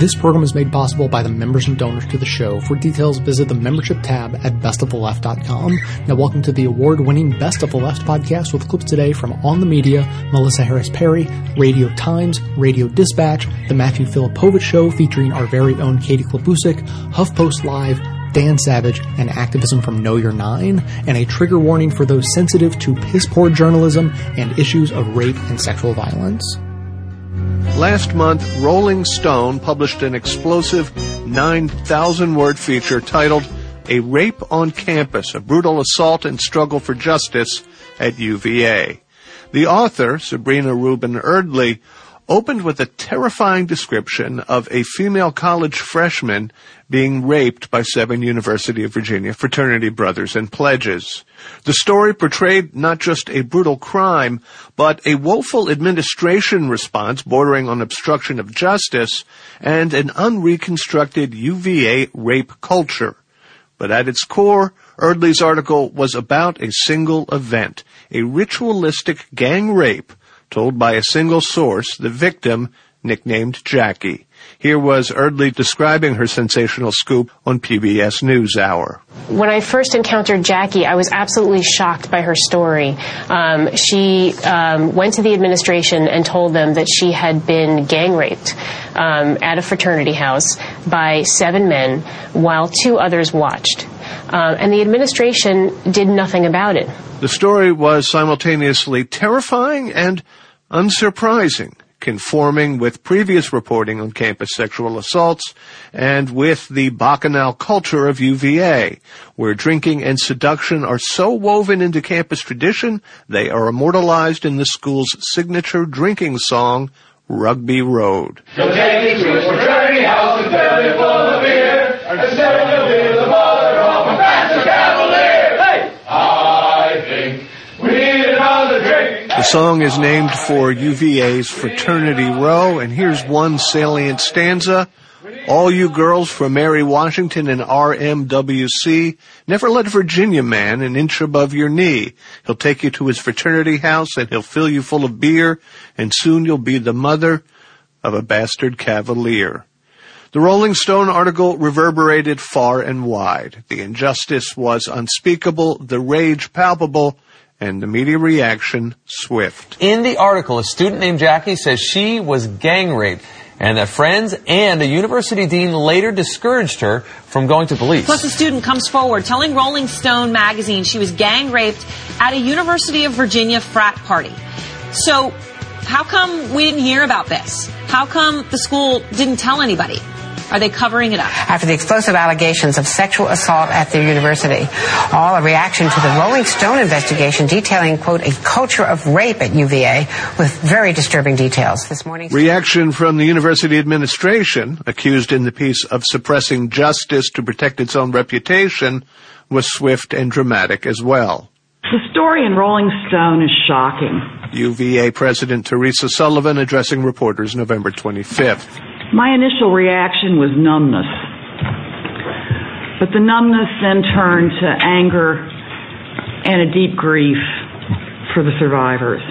This program is made possible by the members and donors to the show. For details, visit the membership tab at bestoftheleft.com. Now, welcome to the award-winning Best of the Left podcast with clips today from On the Media, Melissa Harris Perry, Radio Times, Radio Dispatch, The Matthew Filipowicz Show featuring our very own Katie Klabusich, HuffPost Live, Dan Savage, and activism from Know Your Nine, and a trigger warning for those sensitive to piss poor journalism and issues of rape and sexual violence. Last month, Rolling Stone published an explosive 9,000 word feature titled A Rape on Campus, a Brutal Assault and Struggle for Justice at UVA. The author, Sabrina Rubin Erdely, opened with a terrifying description of a female college freshman being raped by seven University of Virginia fraternity brothers and pledges. The story portrayed not just a brutal crime, but a woeful administration response bordering on obstruction of justice and an unreconstructed UVA rape culture. But at its core, Erdely's article was about a single event, a ritualistic gang rape told by a single source, the victim, nicknamed Jackie. Here was Erdely describing her sensational scoop on PBS NewsHour. When I first encountered Jackie, I was absolutely shocked by her story. Um, she um, went to the administration and told them that she had been gang raped um, at a fraternity house by seven men while two others watched. Uh, and the administration did nothing about it. The story was simultaneously terrifying and unsurprising, conforming with previous reporting on campus sexual assaults and with the bacchanal culture of UVA, where drinking and seduction are so woven into campus tradition they are immortalized in the school's signature drinking song, Rugby Road. So song is named for UVA's Fraternity Row, and here's one salient stanza. All you girls from Mary Washington and RMWC, never let a Virginia man an inch above your knee. He'll take you to his fraternity house and he'll fill you full of beer, and soon you'll be the mother of a bastard cavalier. The Rolling Stone article reverberated far and wide. The injustice was unspeakable, the rage palpable, and the media reaction swift. In the article, a student named Jackie says she was gang raped and that friends and a university dean later discouraged her from going to police. Plus, a student comes forward telling Rolling Stone magazine she was gang raped at a University of Virginia frat party. So, how come we didn't hear about this? How come the school didn't tell anybody? Are they covering it up? After the explosive allegations of sexual assault at their university, all a reaction to the Rolling Stone investigation detailing, quote, a culture of rape at UVA with very disturbing details. This morning. Reaction from the university administration, accused in the piece of suppressing justice to protect its own reputation, was swift and dramatic as well. The story in Rolling Stone is shocking. UVA President Teresa Sullivan addressing reporters November 25th. My initial reaction was numbness. But the numbness then turned to anger and a deep grief for the survivors.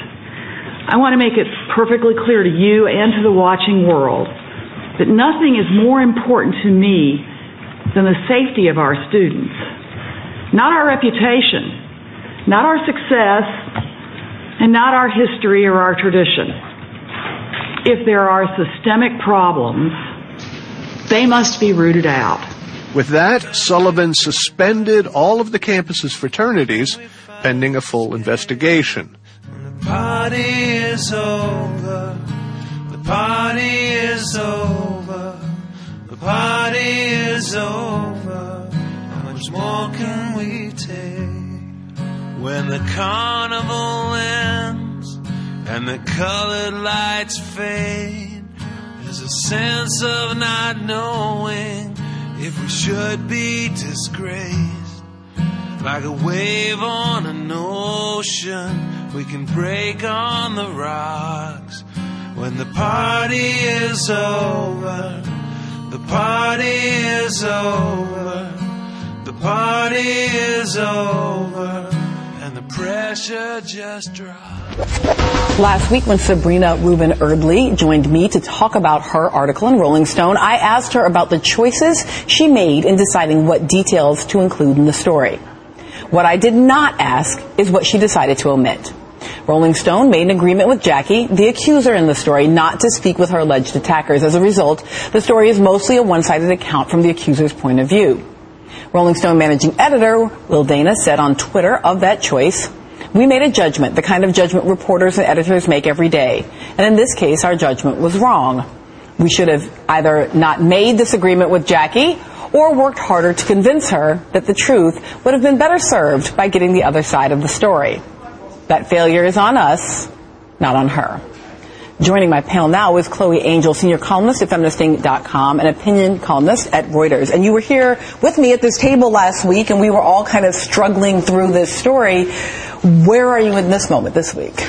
I want to make it perfectly clear to you and to the watching world that nothing is more important to me than the safety of our students. Not our reputation, not our success, and not our history or our tradition if there are systemic problems, they must be rooted out. With that, Sullivan suspended all of the campus's fraternities pending a full investigation. The party is over. The party is over. The party is over. How much more can we take when the carnival ends? And the colored lights fade. There's a sense of not knowing if we should be disgraced. Like a wave on an ocean, we can break on the rocks. When the party is over, the party is over, the party is over and the pressure just drops. Last week, when Sabrina Rubin Erdely joined me to talk about her article in Rolling Stone, I asked her about the choices she made in deciding what details to include in the story. What I did not ask is what she decided to omit. Rolling Stone made an agreement with Jackie, the accuser in the story, not to speak with her alleged attackers. As a result, the story is mostly a one-sided account from the accuser's point of view. Rolling Stone managing editor Will Dana said on Twitter of that choice, we made a judgment, the kind of judgment reporters and editors make every day. And in this case, our judgment was wrong. We should have either not made this agreement with Jackie or worked harder to convince her that the truth would have been better served by getting the other side of the story. That failure is on us, not on her. Joining my panel now is Chloe Angyal, senior columnist at feministing.com and opinion columnist at Reuters. And you were here with me at this table last week and we were all kind of struggling through this story. Where are you in this moment this week?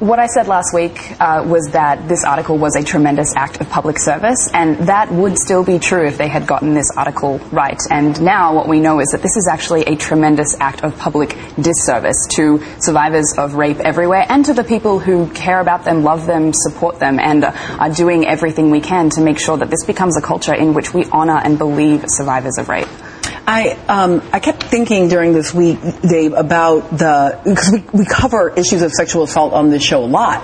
What I said last week uh, was that this article was a tremendous act of public service, and that would still be true if they had gotten this article right. And now what we know is that this is actually a tremendous act of public disservice to survivors of rape everywhere and to the people who care about them, love them, support them, and uh, are doing everything we can to make sure that this becomes a culture in which we honor and believe survivors of rape. I um, I kept thinking during this week, Dave, about the because we, we cover issues of sexual assault on this show a lot,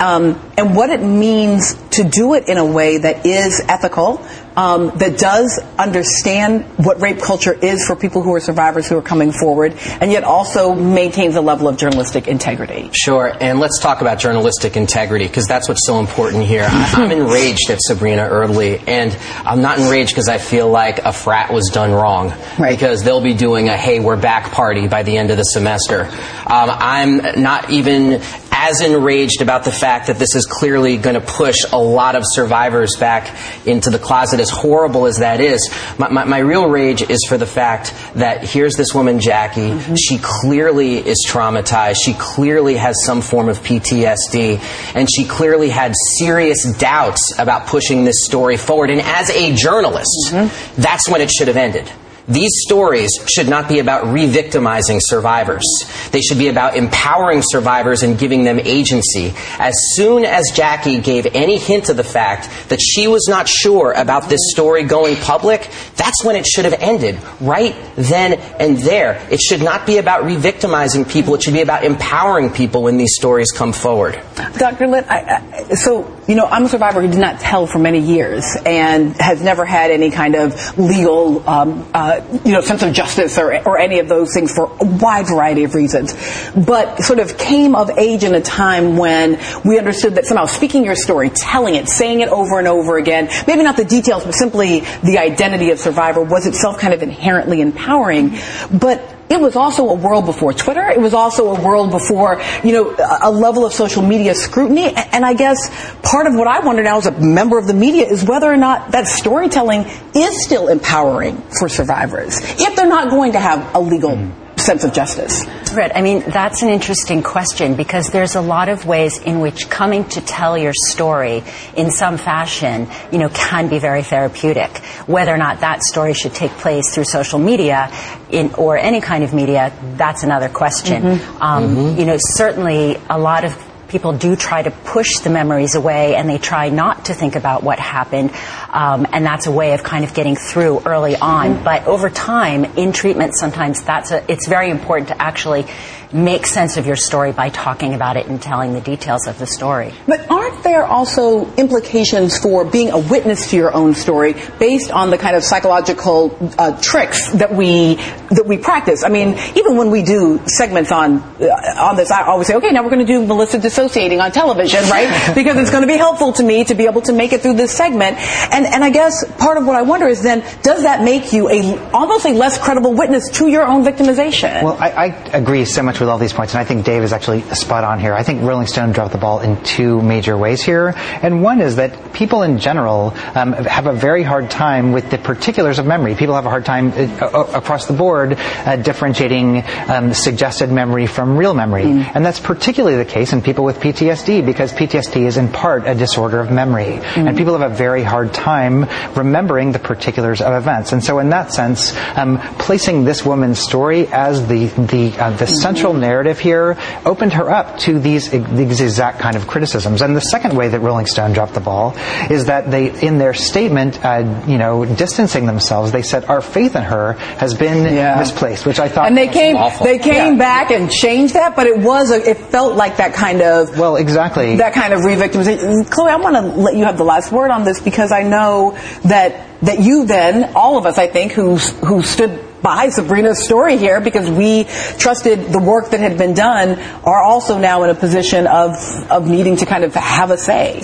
um, and what it means to do it in a way that is ethical, um, that does understand what rape culture is for people who are survivors who are coming forward, and yet also maintains a level of journalistic integrity. Sure, and let's talk about journalistic integrity because that's what's so important here. I'm enraged at Sabrina Erdely, and I'm not enraged because I feel like a frat was done wrong. Right. Because they'll be doing a "Hey, we're back" party by the end of the semester. Um, I'm not even as enraged about the fact that this is clearly going to push a lot of survivors back into the closet, as horrible as that is. My, my, my real rage is for the fact that here's this woman, Jackie. Mm-hmm. She clearly is traumatized. She clearly has some form of PTSD. And she clearly had serious doubts about pushing this story forward. And as a journalist, mm-hmm. that's when it should have ended. These stories should not be about re-victimizing survivors. They should be about empowering survivors and giving them agency. As soon as Jackie gave any hint of the fact that she was not sure about this story going public, that's when it should have ended. Right then and there. It should not be about re-victimizing people. It should be about empowering people when these stories come forward. Dr. Litt, I, I, so, you know, I'm a survivor who did not tell for many years and has never had any kind of legal, um, uh, Uh, you know, sense of justice or, or any of those things for a wide variety of reasons. But sort of came of age in a time when we understood that somehow speaking your story, telling it, saying it over and over again, maybe not the details, but simply the identity of survivor was itself kind of inherently empowering. But it was also a world before Twitter. It was also a world before, you know, a level of social media scrutiny. And I guess part of what I wonder now as a member of the media is whether or not that storytelling is still empowering for survivors if they're not going to have a legal sense of justice. Right. I mean, that's an interesting question because there's a lot of ways in which coming to tell your story in some fashion, you know, can be very therapeutic. Whether or not that story should take place through social media in, or any kind of media, that's another question. Mhm. Um, Mhm. You know, certainly a lot of people do try to push the memories away and they try not to think about what happened. Um, and that's a way of kind of getting through early on. But over time, in treatment, sometimes that's a, it's very important to actually make sense of your story by talking about it and telling the details of the story. But aren't there also implications for being a witness to your own story based on the kind of psychological uh, tricks that we that we practice? I mean, even when we do segments on uh, on this, I always say, okay, now we're going to do Melissa dissociating on television, right? because it's going to be helpful to me to be able to make it through this segment. And and I guess part of what I wonder is then, does that make you a almost a less credible witness to your own victimization? Well, I, I agree so much with all these points, and I think Dave is actually spot on here. I think Rolling Stone dropped the ball in two major ways here, and one is that people in general um, have a very hard time with the particulars of memory. People have a hard time uh, uh, across the board at differentiating um, suggested memory from real memory. Mm. And that's particularly the case in people with PTSD because PTSD is in part a disorder of memory. Mm. And people have a very hard time remembering the particulars of events. And so in that sense, um, placing this woman's story as the, the, uh, the mm-hmm. Narrative here opened her up to these, these exact kind of criticisms. And the second way that Rolling Stone dropped the ball is that they, in their statement, uh, you know, distancing themselves, they said our faith in her has been yeah. misplaced, which I thought and they came awful. they came yeah. back and changed that, but it was a, it felt like that kind of well exactly that kind of re-victimization. Chloe, I want to let you have the last word on this because I know that that you then all of us I think who who stood by Sabrina's story here because we trusted the work that had been done are also now in a position of of needing to kind of have a say.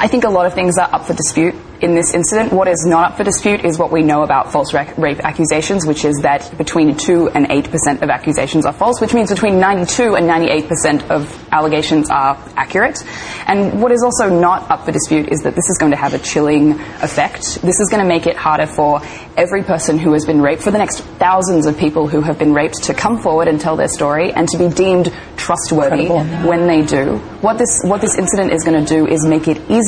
I think a lot of things are up for dispute in this incident. What is not up for dispute is what we know about false rape accusations, which is that between 2 and 8% of accusations are false, which means between 92 and 98% of allegations are accurate. And what is also not up for dispute is that this is going to have a chilling effect. This is going to make it harder for every person who has been raped, for the next thousands of people who have been raped, to come forward and tell their story and to be deemed trustworthy Incredible. when they do. What this, what this incident is going to do is make it easier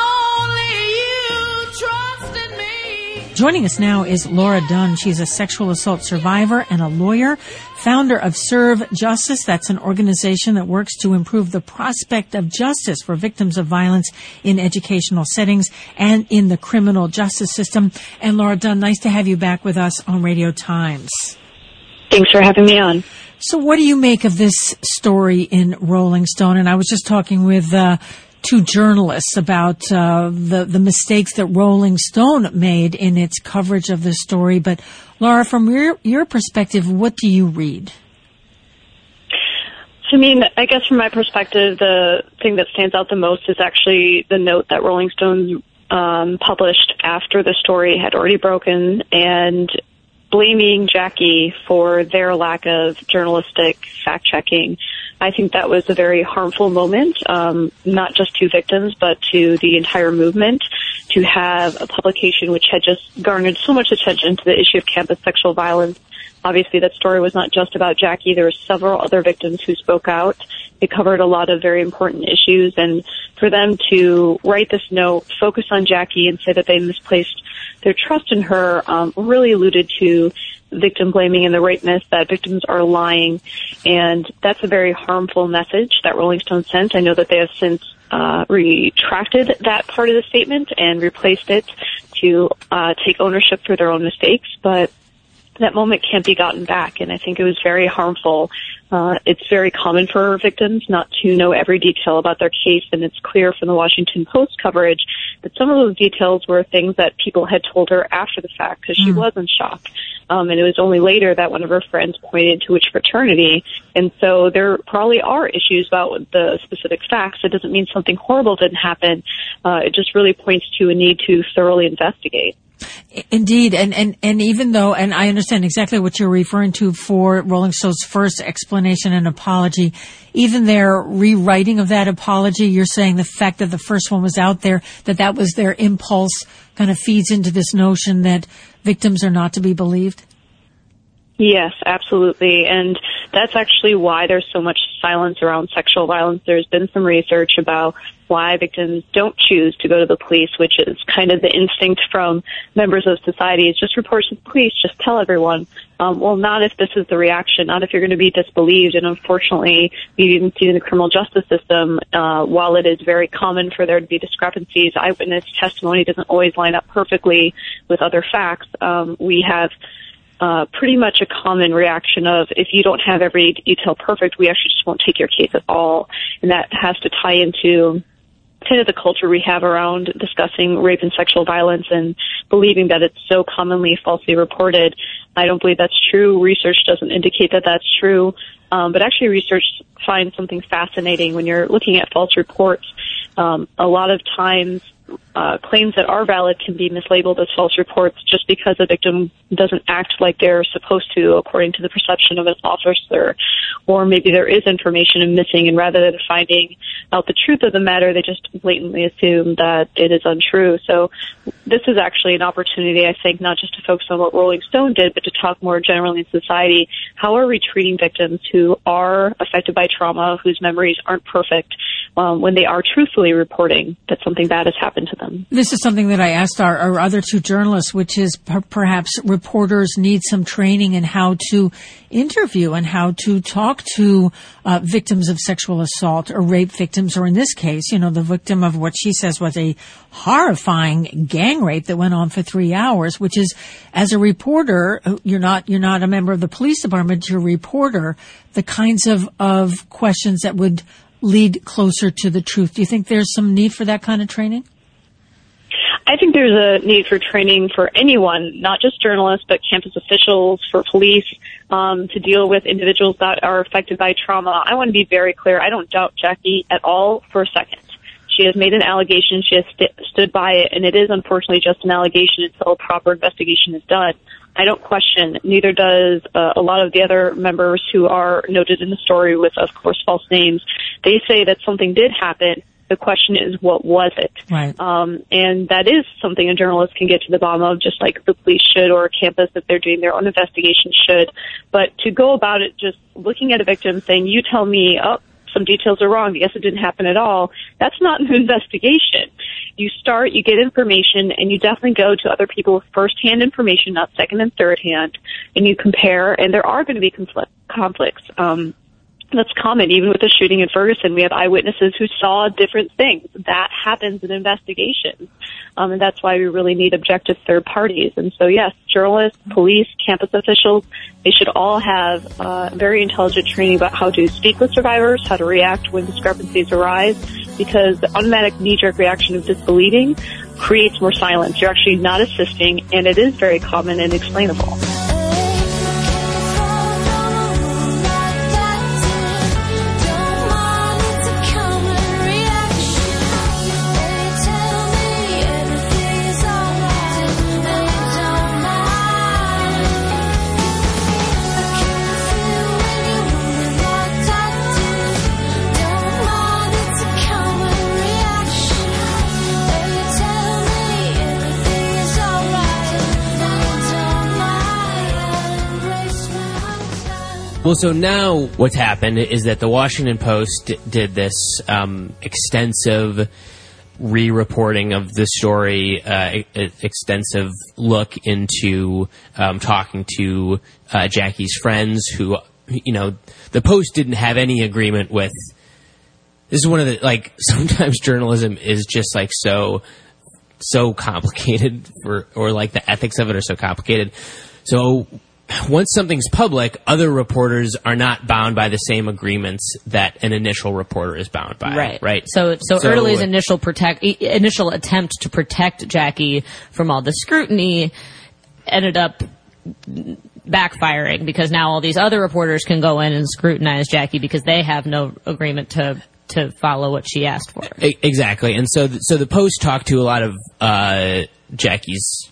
Joining us now is Laura Dunn. She's a sexual assault survivor and a lawyer, founder of Serve Justice. That's an organization that works to improve the prospect of justice for victims of violence in educational settings and in the criminal justice system. And Laura Dunn, nice to have you back with us on Radio Times. Thanks for having me on. So, what do you make of this story in Rolling Stone? And I was just talking with uh, two journalists about uh, the the mistakes that Rolling Stone made in its coverage of the story. But Laura, from your your perspective, what do you read? I mean, I guess from my perspective, the thing that stands out the most is actually the note that Rolling Stone um, published after the story had already broken and blaming Jackie for their lack of journalistic fact checking. I think that was a very harmful moment, um, not just to victims, but to the entire movement to have a publication which had just garnered so much attention to the issue of campus sexual violence. Obviously, that story was not just about Jackie. There were several other victims who spoke out. It covered a lot of very important issues, and for them to write this note, focus on Jackie, and say that they misplaced their trust in her, um, really alluded to victim blaming and the myth that victims are lying. And that's a very harmful message that Rolling Stone sent. I know that they have since uh, retracted that part of the statement and replaced it to uh, take ownership for their own mistakes. But that moment can't be gotten back. And I think it was very harmful. Uh, it's very common for victims not to know every detail about their case, and it's clear from the Washington Post coverage that some of those details were things that people had told her after the fact because she mm. was in shock. Um, and it was only later that one of her friends pointed to which fraternity. And so there probably are issues about the specific facts. It doesn't mean something horrible didn't happen. Uh, it just really points to a need to thoroughly investigate. Indeed, and, and, and even though, and I understand exactly what you're referring to for Rolling Stone's first explanation and apology, even their rewriting of that apology, you're saying the fact that the first one was out there, that that was their impulse, kind of feeds into this notion that victims are not to be believed? Yes, absolutely. And that's actually why there's so much silence around sexual violence. There's been some research about why victims don't choose to go to the police, which is kind of the instinct from members of society. is just report to the police, just tell everyone. Um, well, not if this is the reaction, not if you're going to be disbelieved. And unfortunately, we even seen in the criminal justice system, uh, while it is very common for there to be discrepancies, eyewitness testimony doesn't always line up perfectly with other facts. Um, we have uh, pretty much a common reaction of if you don't have every detail perfect, we actually just won't take your case at all. And that has to tie into kind of the culture we have around discussing rape and sexual violence and believing that it's so commonly falsely reported. I don't believe that's true. Research doesn't indicate that that's true. Um, but actually, research finds something fascinating when you're looking at false reports. Um, a lot of times, uh, claims that are valid can be mislabeled as false reports just because a victim doesn't act like they're supposed to according to the perception of an officer. Or maybe there is information missing and rather than finding out the truth of the matter they just blatantly assume that it is untrue. So this is actually an opportunity i think not just to focus on what rolling stone did but to talk more generally in society. How are we treating victims who are affected by trauma whose memories aren't perfect um, when they are truthfully reporting that something bad has happened to them This is something that I asked our, our other two journalists, which is per- perhaps reporters need some training in how to interview and how to talk to uh, victims of sexual assault or rape victims, or in this case, you know, the victim of what she says was a horrifying gang rape that went on for three hours, which is, as a reporter, uh, you're not you're not a member of the police department, you're a reporter. The kinds of of questions that would lead closer to the truth. Do you think there's some need for that kind of training? I think there's a need for training for anyone, not just journalists, but campus officials, for police, um, to deal with individuals that are affected by trauma. I want to be very clear. I don't doubt Jackie at all for a second. She has made an allegation. She has st- stood by it, and it is unfortunately just an allegation until a proper investigation is done. I don't question. Neither does uh, a lot of the other members who are noted in the story with, of course, false names. They say that something did happen. The question is, what was it? Right. Um, and that is something a journalist can get to the bottom of, just like the police should, or a campus, if they're doing their own investigation, should. But to go about it just looking at a victim saying, you tell me, oh, some details are wrong. Yes, it didn't happen at all. That's not an investigation. You start, you get information, and you definitely go to other people with first-hand information, not second and third hand, and you compare, and there are going to be confl- conflicts. Um, that's common. Even with the shooting in Ferguson, we have eyewitnesses who saw different things. That happens in investigations. Um, and that's why we really need objective third parties. And so, yes, journalists, police, campus officials, they should all have uh, very intelligent training about how to speak with survivors, how to react when discrepancies arise, because the automatic knee-jerk reaction of disbelieving creates more silence. You're actually not assisting, and it is very common and explainable. Well, so now what's happened is that the Washington Post did this um, extensive re-reporting of the story, uh, extensive look into um, talking to uh, Jackie's friends, who you know the Post didn't have any agreement with. This is one of the like sometimes journalism is just like so so complicated for or like the ethics of it are so complicated. So once something's public, other reporters are not bound by the same agreements that an initial reporter is bound by. Right. Right. So, so, Erdely's initial protect, initial attempt to protect Jackie from all the scrutiny ended up backfiring because now all these other reporters can go in and scrutinize Jackie because they have no agreement to to follow what she asked for. Exactly, and so so the Post talked to a lot of uh, Jackie's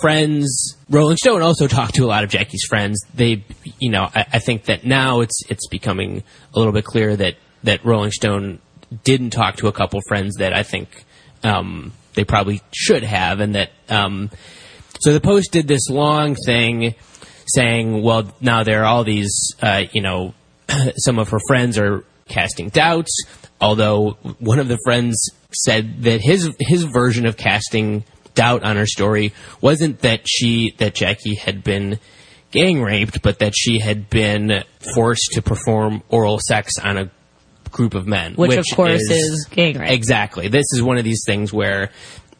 friends. Rolling Stone also talked to a lot of Jackie's friends. They, you know, I, I think that now it's it's becoming a little bit clear that that Rolling Stone didn't talk to a couple friends that I think um, they probably should have, and that um, so the Post did this long thing saying, well, now there are all these, uh, you know, some of her friends are casting doubts. Although one of the friends said that his his version of casting doubt on her story wasn't that she that Jackie had been gang raped, but that she had been forced to perform oral sex on a group of men, Which, of course, is gang rape. Exactly. This is one of these things where,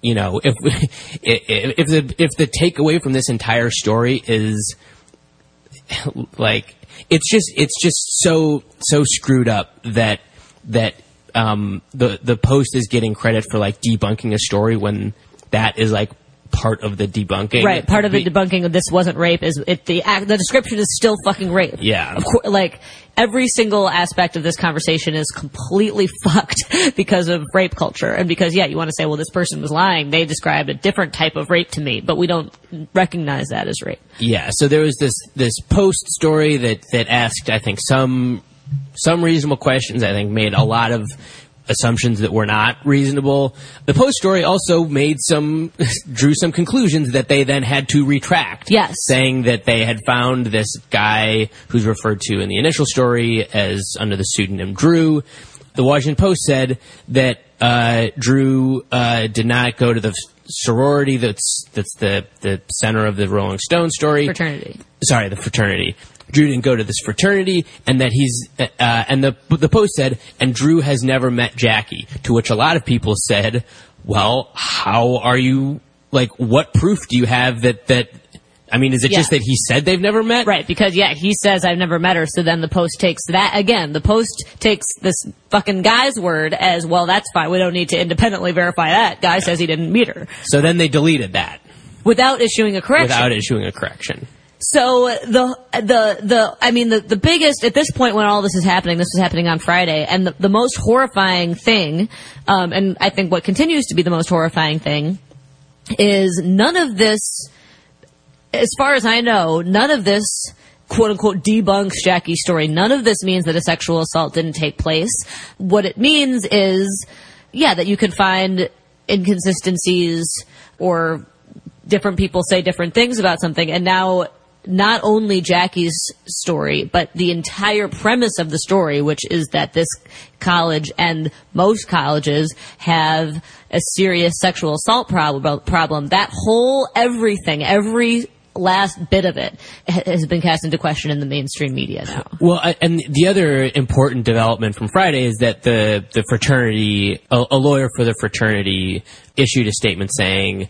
you know, if if if the if the takeaway from this entire story is like it's just it's just so so screwed up that that um, the the post is getting credit for like debunking a story when that is like part of the debunking. Right, part of the debunking of this wasn't rape is it the act, the description is still fucking rape. Yeah. Of course, like every single aspect of this conversation is completely fucked because of rape culture and because yeah, you want to say well this person was lying. They described a different type of rape to me, but we don't recognize that as rape. Yeah, so there was this this post story that that asked I think some some reasonable questions. I think made a lot of assumptions that were not reasonable. The post story also made some drew some conclusions that they then had to retract. Yes. Saying that they had found this guy who's referred to in the initial story as under the pseudonym Drew. The Washington Post said that uh, Drew uh, did not go to the sorority that's that's the the center of the Rolling Stone story. Fraternity. Sorry, the fraternity. Drew didn't go to this fraternity, and that he's uh, and the the post said, and Drew has never met Jackie. To which a lot of people said, "Well, how are you? Like, what proof do you have that that?" I mean, is it Yeah. just that he said they've never met? Right, because yeah, he says I've never met her, so then the post takes that again. The post takes this fucking guy's word as well. That's fine. We don't need to independently verify that. Guy says he didn't meet her So then they deleted that without issuing a correction. without issuing a correction. So the the the I mean the the biggest at this point when all this is happening, this was happening on Friday, and the, the most horrifying thing, um, and I think what continues to be the most horrifying thing, is none of this, as far as I know, none of this quote unquote debunks Jackie's story. None of this means that a sexual assault didn't take place. What it means is, yeah, that you can find inconsistencies or different people say different things about something and now not only Jackie's story, but the entire premise of the story, which is that this college and most colleges have a serious sexual assault prob- problem. That whole everything, every last bit of it has been cast into question in the mainstream media now. Well, and the other important development from Friday is that the the fraternity, a, a lawyer for the fraternity, issued a statement saying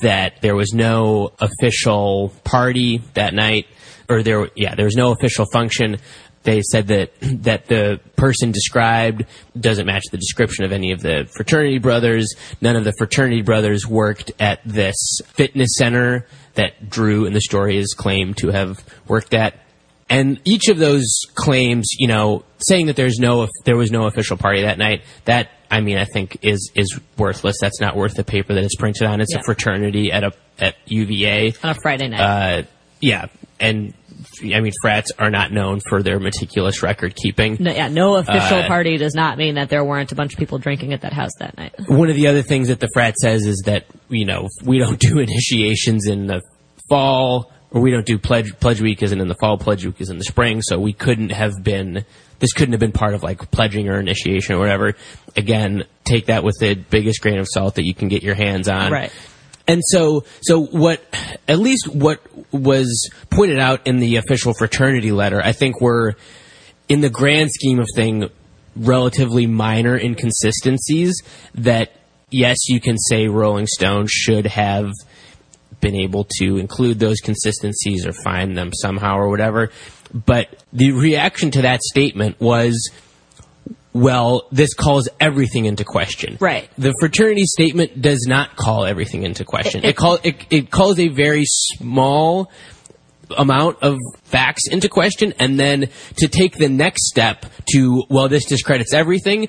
that there was no official party that night, or there, yeah, there was no official function. They said that that the person described doesn't match the description of any of the fraternity brothers. None of the fraternity brothers worked at this fitness center that Drew in the story is claimed to have worked at. And each of those claims, you know, saying that there's no, there was no official party that night, that, I mean, I think is, is worthless. That's not worth the paper that it's printed on. It's Yeah. a fraternity at a, at UVA. On a Friday night. Uh, yeah. And, I mean, frats are not known for their meticulous record keeping. No, yeah, no official Uh, party does not mean that there weren't a bunch of people drinking at that house that night. One of the other things that the frat says is that you know we don't do initiations in the fall, or we don't do pledge pledge week isn't in the fall. Pledge week is in the spring, so we couldn't have been. This couldn't have been part of like pledging or initiation or whatever. Again, take that with the biggest grain of salt that you can get your hands on. Right. And so, so what, at least what was pointed out in the official fraternity letter, I think were, in the grand scheme of thing, relatively minor inconsistencies that, yes, you can say Rolling Stone should have been able to include those consistencies or find them somehow or whatever. But the reaction to that statement was, well, this calls everything into question. Right. The fraternity statement does not call everything into question. It- It, call, it, it calls a very small amount of facts into question, and then to take the next step to, well, this discredits everything,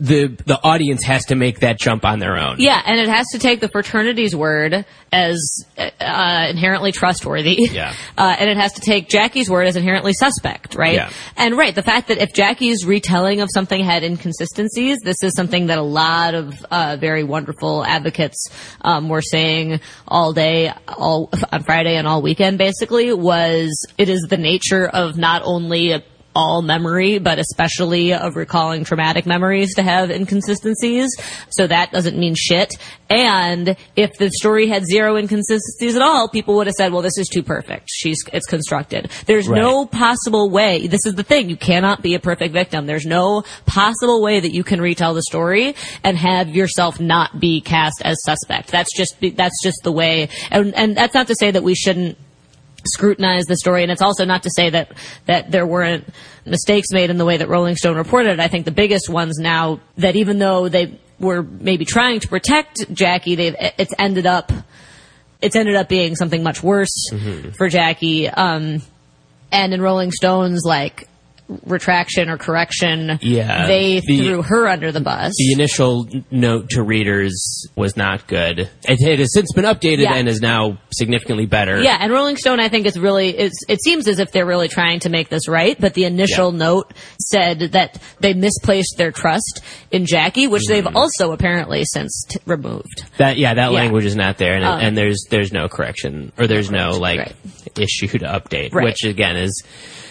the the audience has to make that jump on their own. Yeah, and it has to take the fraternity's word as uh, inherently trustworthy. Yeah. Uh, and it has to take Jackie's word as inherently suspect, right? Yeah. And right, the fact that if Jackie's retelling of something had inconsistencies, this is something that a lot of uh, very wonderful advocates um, were saying all day, all on Friday and all weekend. Basically, was it is the nature of not only all memory, but especially of recalling traumatic memories to have inconsistencies. So that doesn't mean shit. And if the story had zero inconsistencies at all, people would have said, well, this is too perfect. She's, it's constructed. There's Right. no possible way. This is the thing. You cannot be a perfect victim. There's no possible way that you can retell the story and have yourself not be cast as suspect. That's just, that's just the way. And, and that's not to say that we shouldn't scrutinize the story. And it's also not to say that, that there weren't mistakes made in the way that Rolling Stone reported it. I think the biggest ones now that even though they were maybe trying to protect Jackie, they've, it's ended up, it's ended up being something much worse Mm-hmm. for Jackie. Um, and in Rolling Stone's like retraction or correction, Yeah. they The- threw her under the bus. The initial note to readers was not good. It, it has since been updated Yeah. and is now significantly better. Yeah, and Rolling Stone, I think, is really, it's, it seems as if they're really trying to make this right, but the initial note said that they misplaced their trust in Jackie, which they've also apparently since t- removed. That yeah, that Yeah. language is not there, and, Um, and there's there's no correction or there's no like issue to update, Right. which again is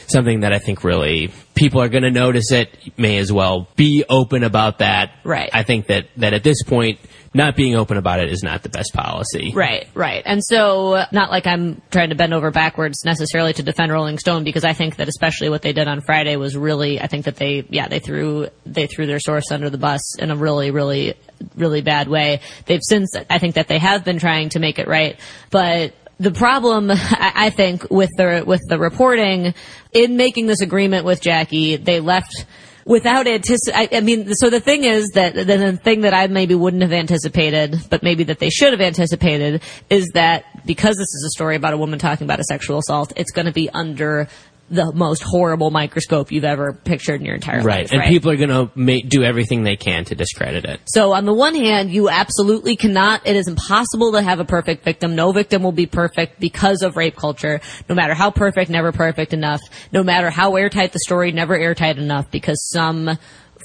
something that I think really people are going to notice. It may as well be open about that. Right. I think that that at this point, not being open about it is not the best policy. Right, right. And so, not like I'm trying to bend over backwards necessarily to defend Rolling Stone because I think that especially what they did on Friday was really, I think that they, yeah, they threw, they threw their source under the bus in a really, really, really bad way. They've since, I think that they have been trying to make it right, but the problem, I think, with the with the reporting in making this agreement with Jackie, they left without antici- I, mean, so the thing is that the thing that I maybe wouldn't have anticipated, but maybe that they should have anticipated, is that because this is a story about a woman talking about a sexual assault, it's going to be under the most horrible microscope you've ever pictured in your entire Right, life. and right? And people are going to ma- do everything they can to discredit it. So on the one hand, you absolutely cannot, it is impossible to have a perfect victim. No victim will be perfect because of rape culture. No matter how perfect, never perfect enough. No matter how airtight the story, never airtight enough because some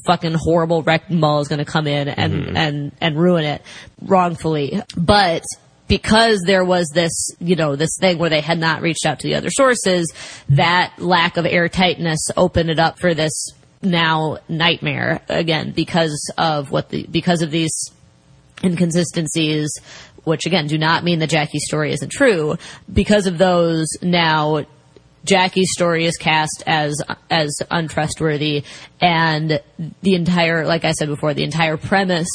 fucking horrible wrecking ball is going to come in and, mm-hmm. and, and ruin it wrongfully. But because there was this, you know, this thing where they had not reached out to the other sources, that lack of airtightness opened it up for this now nightmare again because of what the because of these inconsistencies which again do not mean that Jackie's story isn't true because of those now Jackie's story is cast as as untrustworthy and the entire like I said before the entire premise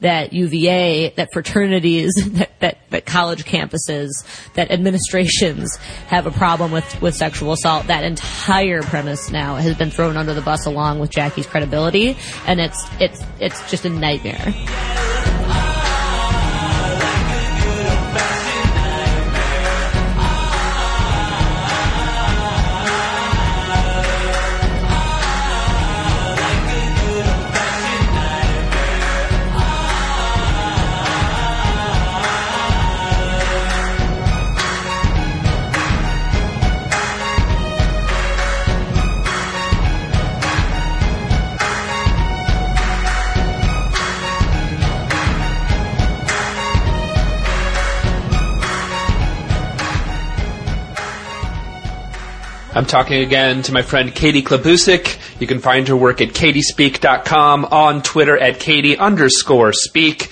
that UVA that fraternities that, that that college campuses that administrations have a problem with with sexual assault that entire premise now has been thrown under the bus along with Jackie's credibility and it's it's it's just a nightmare I'm talking again to my friend Katie Klabusich. You can find her work at katiespeak.com, on Twitter at Katie underscore speak.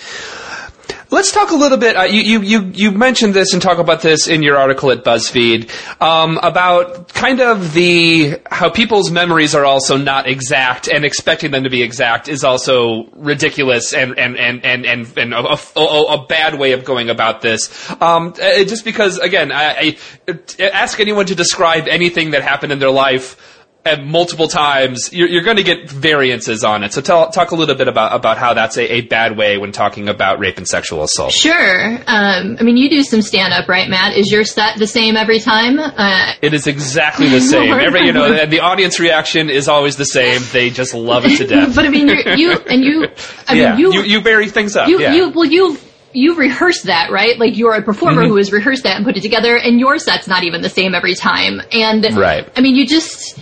Let's talk a little bit. Uh, you, you, you, mentioned this and talk about this in your article at BuzzFeed um, about kind of the how people's memories are also not exact, and expecting them to be exact is also ridiculous and and and and and, and a, a, a bad way of going about this. Um, uh, just because, again, I, I ask anyone to describe anything that happened in their life multiple times, you're, you're going to get variances on it. So tell, talk a little bit about, about how that's a, a bad way when talking about rape and sexual assault. Sure. Um, I mean, you do some stand up, right, Matt? Is your set the same every time? Uh, It is exactly the same. Every, you know, and the audience reaction is always the same. They just love it to death. but I mean, you're, you and you. I yeah, mean, you, you vary things up. you, yeah. you, well, you, you rehearsed that, right? Like you're a performer Mhm. who has rehearsed that and put it together, and your set's not even the same every time. And Right. I mean, you just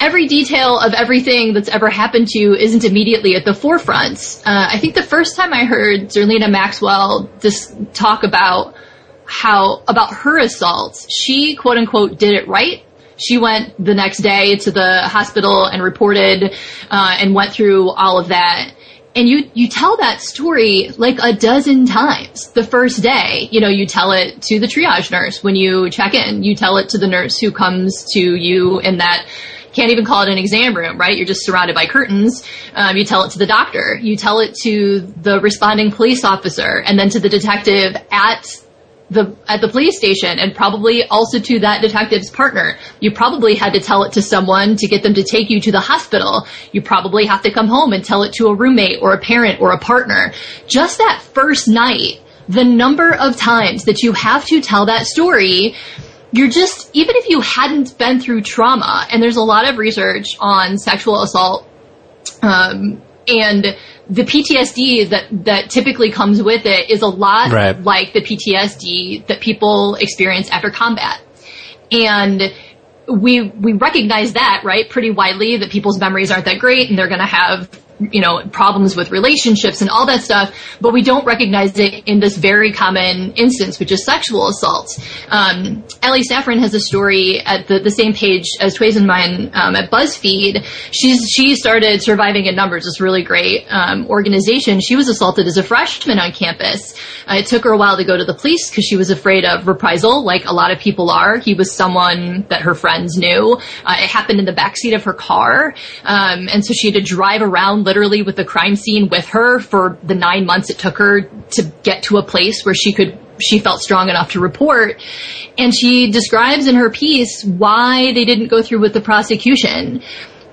every detail of everything that's ever happened to you isn't immediately at the forefront. Uh, I think the first time I heard Zerlina Maxwell just talk about how about her assault, she quote unquote did it right. She went the next day to the hospital and reported uh, and went through all of that. And you you tell that story like a dozen times the first day. You know, you tell it to the triage nurse when you check in. You tell it to the nurse who comes to you in that can't even call it an exam room, right? You're just surrounded by curtains. Um, you tell it to the doctor. You tell it to the responding police officer, and then to the detective at the at the police station and probably also to that detective's partner. You probably had to tell it to someone to get them to take you to the hospital. You probably have to come home and tell it to a roommate or a parent or a partner. Just that first night, the number of times that you have to tell that story you're just even if you hadn't been through trauma and there's a lot of research on sexual assault um, and the PTSD that that typically comes with it is a lot Right. like the PTSD that people experience after combat. And we we recognize that, right, pretty widely that people's memories aren't that great and they're going to have you know problems with relationships and all that stuff but we don't recognize it in this very common instance which is sexual assault. Um, ellie saffron has a story at the, the same page as Tways and mine um, at buzzfeed. She's she started surviving in numbers. This really great um, organization. She was assaulted as a freshman on campus. Uh, it took her a while to go to the police because she was afraid of reprisal like a lot of people are. He was someone that her friends knew. Uh, it happened in the backseat of her car. Um, and so she had to drive around literally with the crime scene with her for the nine months it took her to get to a place where she could she felt strong enough to report and she describes in her piece why they didn't go through with the prosecution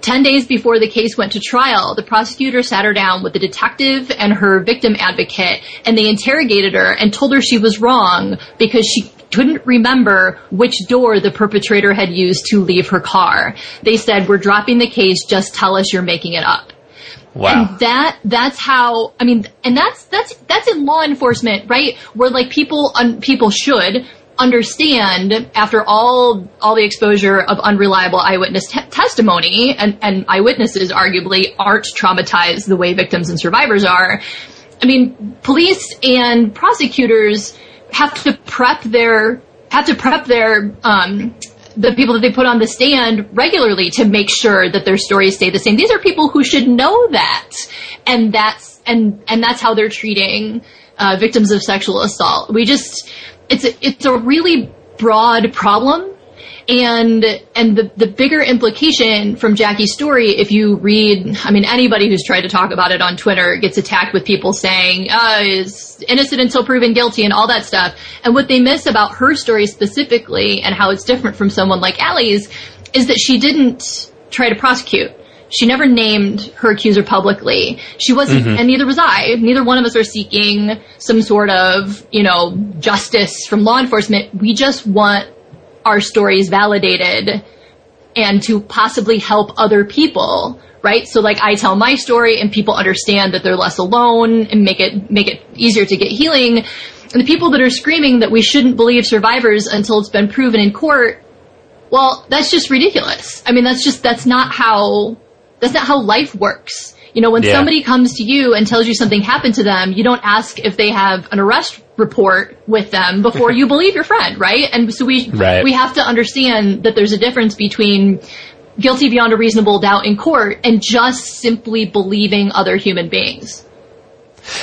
10 days before the case went to trial, the prosecutor sat her down with the detective and her victim advocate, and they interrogated her and told her she was wrong because she couldn't remember which door the perpetrator had used to leave her car. They said, we're dropping the case, just tell us you're making it up. Wow. And that that's how I mean, and that's that's that's in law enforcement, right? Where like people un, people should understand after all all the exposure of unreliable eyewitness te- testimony, and and eyewitnesses arguably aren't traumatized the way victims and survivors are. I mean, police and prosecutors have to prep their have to prep their um, the people that they put on the stand regularly to make sure that their stories stay the same. These are people who should know that, and that's and and that's how they're treating uh, victims of sexual assault. We just it's a, it's a really broad problem. And and the the bigger implication from Jackie's story, if you read, I mean, anybody who's tried to talk about it on Twitter gets attacked with people saying, uh, is innocent until proven guilty and all that stuff. And what they miss about her story specifically and how it's different from someone like Allie's is that she didn't try to prosecute. She never named her accuser publicly. She wasn't, Mhm. and neither was I. Neither one of us are seeking some sort of, you know, justice from law enforcement. We just want our stories validated and to possibly help other people right? So like i tell my story and people understand that they're less alone and make it make it easier to get healing. And the people that are screaming that we shouldn't believe survivors until it's been proven in court well that's just ridiculous. I mean that's just that's not how that's not how life works. You know when Yeah. somebody comes to you and tells you something happened to them you don't ask if they have an arrest report with them before you believe your friend right and so we Right. we have to understand that there's a difference between guilty beyond a reasonable doubt in court and just simply believing other human beings.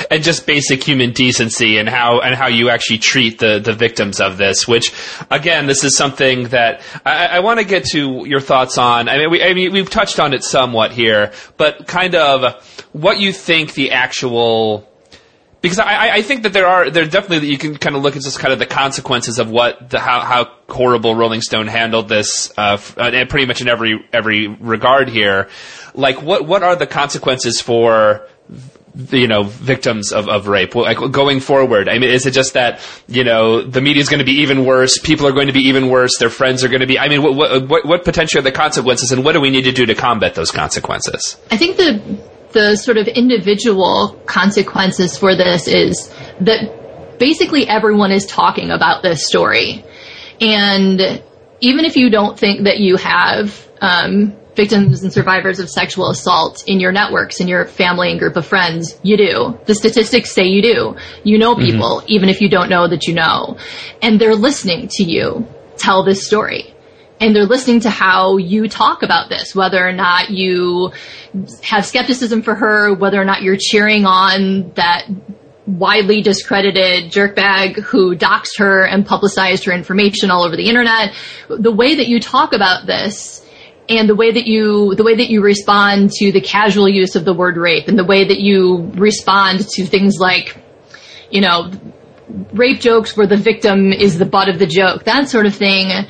and just basic human decency and how and how you actually treat the the victims of this. Which, again, this is something that I, I want to get to your thoughts on. I mean, we, I mean, we've touched on it somewhat here, but kind of what you think the actual. Because I, I- think that there are there definitely that you can kind of look at just kind of the consequences of what the how, how horrible Rolling Stone handled this, uh, uh, and pretty much in every every regard here. Like what what are the consequences for you know victims of, of rape like going forward i mean is it just that you know the media is going to be even worse people are going to be even worse their friends are going to be i mean what, what, what, what potentially are the consequences and what do we need to do to combat those consequences I think the the sort of individual consequences for this is that basically everyone is talking about this story, and even if you don't think that you have um, victims and survivors of sexual assault in your networks, in your family and group of friends, you do. The statistics say you do. You know people, even if you don't know that you know, and they're listening to you tell this story and they're listening to how you talk about this, whether or not you have skepticism for her, whether or not you're cheering on that widely discredited jerkbag who doxed her and publicized her information all over the internet. The way that you talk about this and the way that you the way that you respond to the casual use of the word rape and the way that you respond to things like you know rape jokes where the victim is the butt of the joke, that sort of thing.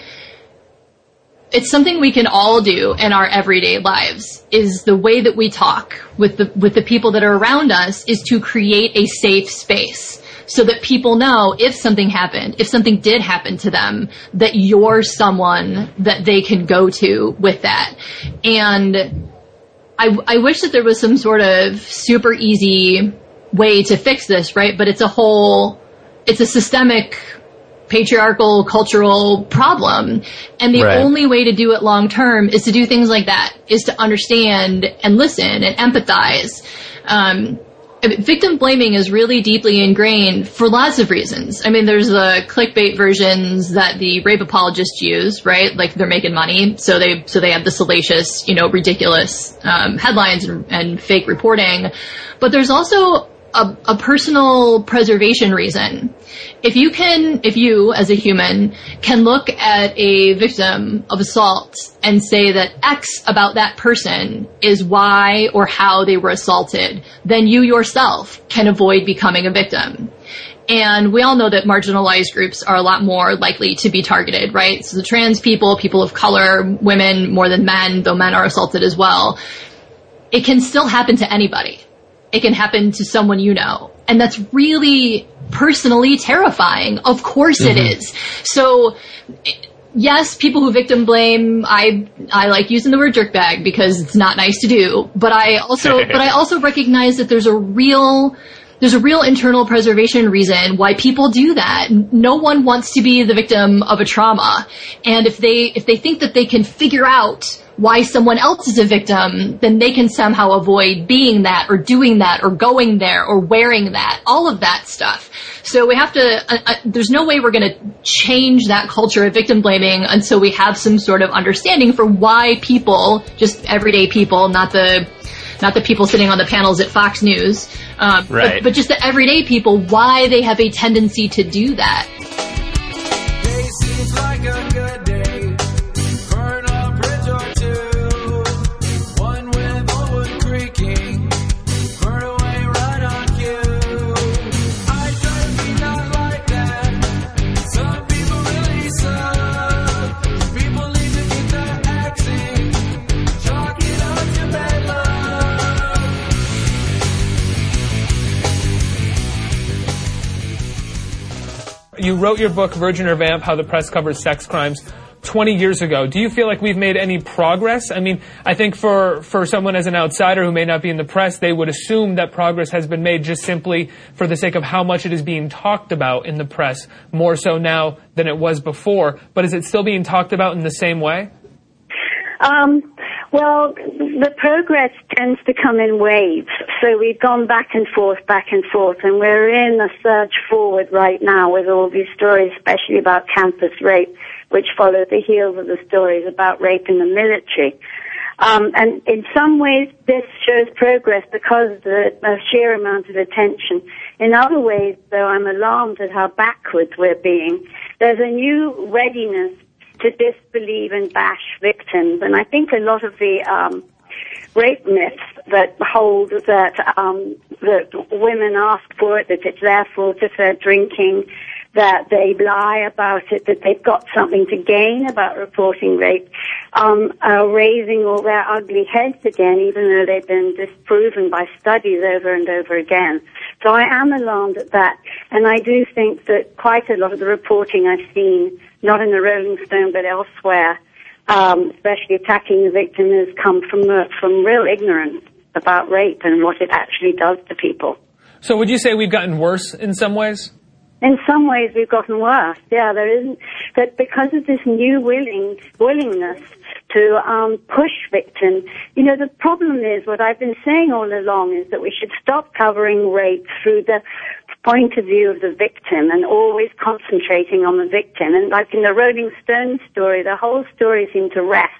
It's something we can all do in our everyday lives is the way that we talk with the, with the people that are around us is to create a safe space so that people know if something happened, if something did happen to them, that you're someone that they can go to with that. And I, I wish that there was some sort of super easy way to fix this, right? But it's a whole, it's a systemic patriarchal cultural problem. And the Right. only way to do it long term is to do things like that, is to understand and listen and empathize. Um, victim blaming is really deeply ingrained for lots of reasons. I mean, there's the clickbait versions that the rape apologists use, right? Like they're making money, so they so they have the salacious, you know, ridiculous um, headlines and, and fake reporting. But there's also a, a personal preservation reason. If you can, if you as a human can look at a victim of assault and say that X about that person is why or how they were assaulted, then you yourself can avoid becoming a victim. And we all know that marginalized groups are a lot more likely to be targeted, right? So the trans people, people of color, women more than men, though men are assaulted as well. It can still happen to anybody. It can happen to someone you know. And that's really personally terrifying. Of course it Mhm. is. So, yes, people who victim blame, I, I like using the word jerkbag because it's not nice to do, but I also, but I also recognize that there's a real, there's a real internal preservation reason why people do that. No one wants to be the victim of a trauma. And if they, if they think that they can figure out why someone else is a victim, then they can somehow avoid being that or doing that or going there or wearing that, all of that stuff. So we have to, uh, uh, there's no way we're going to change that culture of victim blaming until we have some sort of understanding for why people, just everyday people, not the, not the people sitting on the panels at Fox News, um, Right. but, but just the everyday people, why they have a tendency to do that. You wrote your book, Virgin or Vamp, How the Press Covers Sex Crimes, 20 years ago. Do you feel like we've made any progress? I mean, I think for, for someone as an outsider who may not be in the press, they would assume that progress has been made just simply for the sake of how much it is being talked about in the press, more so now than it was before. But is it still being talked about in the same way? Um, well, the progress tends to come in waves. So we've gone back and forth, back and forth, and we're in a surge forward right now with all these stories, especially about campus rape, which follow the heels of the stories about rape in the military. Um, and in some ways, this shows progress because of the sheer amount of attention. In other ways, though, I'm alarmed at how backwards we're being. There's a new readiness to disbelieve and bash victims, and I think a lot of the um, rape myths that hold that um, that women ask for it, that it's their fault if they're drinking, that they lie about it, that they've got something to gain about reporting rape, um, are raising all their ugly heads again, even though they've been disproven by studies over and over again. So I am alarmed at that, and I do think that quite a lot of the reporting I've seen, not in the Rolling Stone but elsewhere, um, especially attacking the victim, has come from uh, from real ignorance about rape and what it actually does to people. So would you say we've gotten worse in some ways? In some ways, we've gotten worse. Yeah, there isn't that because of this new willing willingness to um, push victims. You know, the problem is what I've been saying all along is that we should stop covering rape through the point of view of the victim and always concentrating on the victim. And like in the Rolling Stone story, the whole story seemed to rest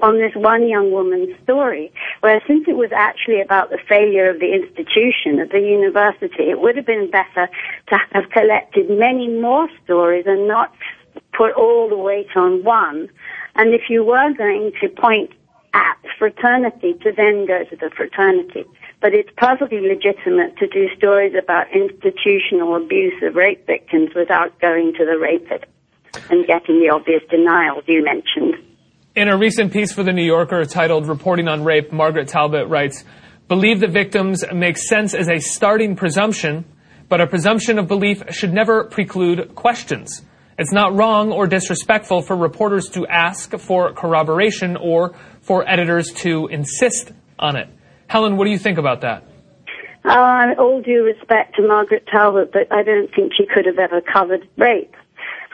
on this one young woman's story. Whereas since it was actually about the failure of the institution, of the university, it would have been better to have collected many more stories and not put all the weight on one. And if you were going to point at fraternity, to then go to the fraternity. But it's perfectly legitimate to do stories about institutional abuse of rape victims without going to the rapist and getting the obvious denials you mentioned. In a recent piece for The New Yorker titled Reporting on Rape, Margaret Talbot writes, Believe the victims makes sense as a starting presumption, but a presumption of belief should never preclude questions. It's not wrong or disrespectful for reporters to ask for corroboration or for editors to insist on it. Helen, what do you think about that? Uh, all due respect to Margaret Talbot, but I don't think she could have ever covered rape.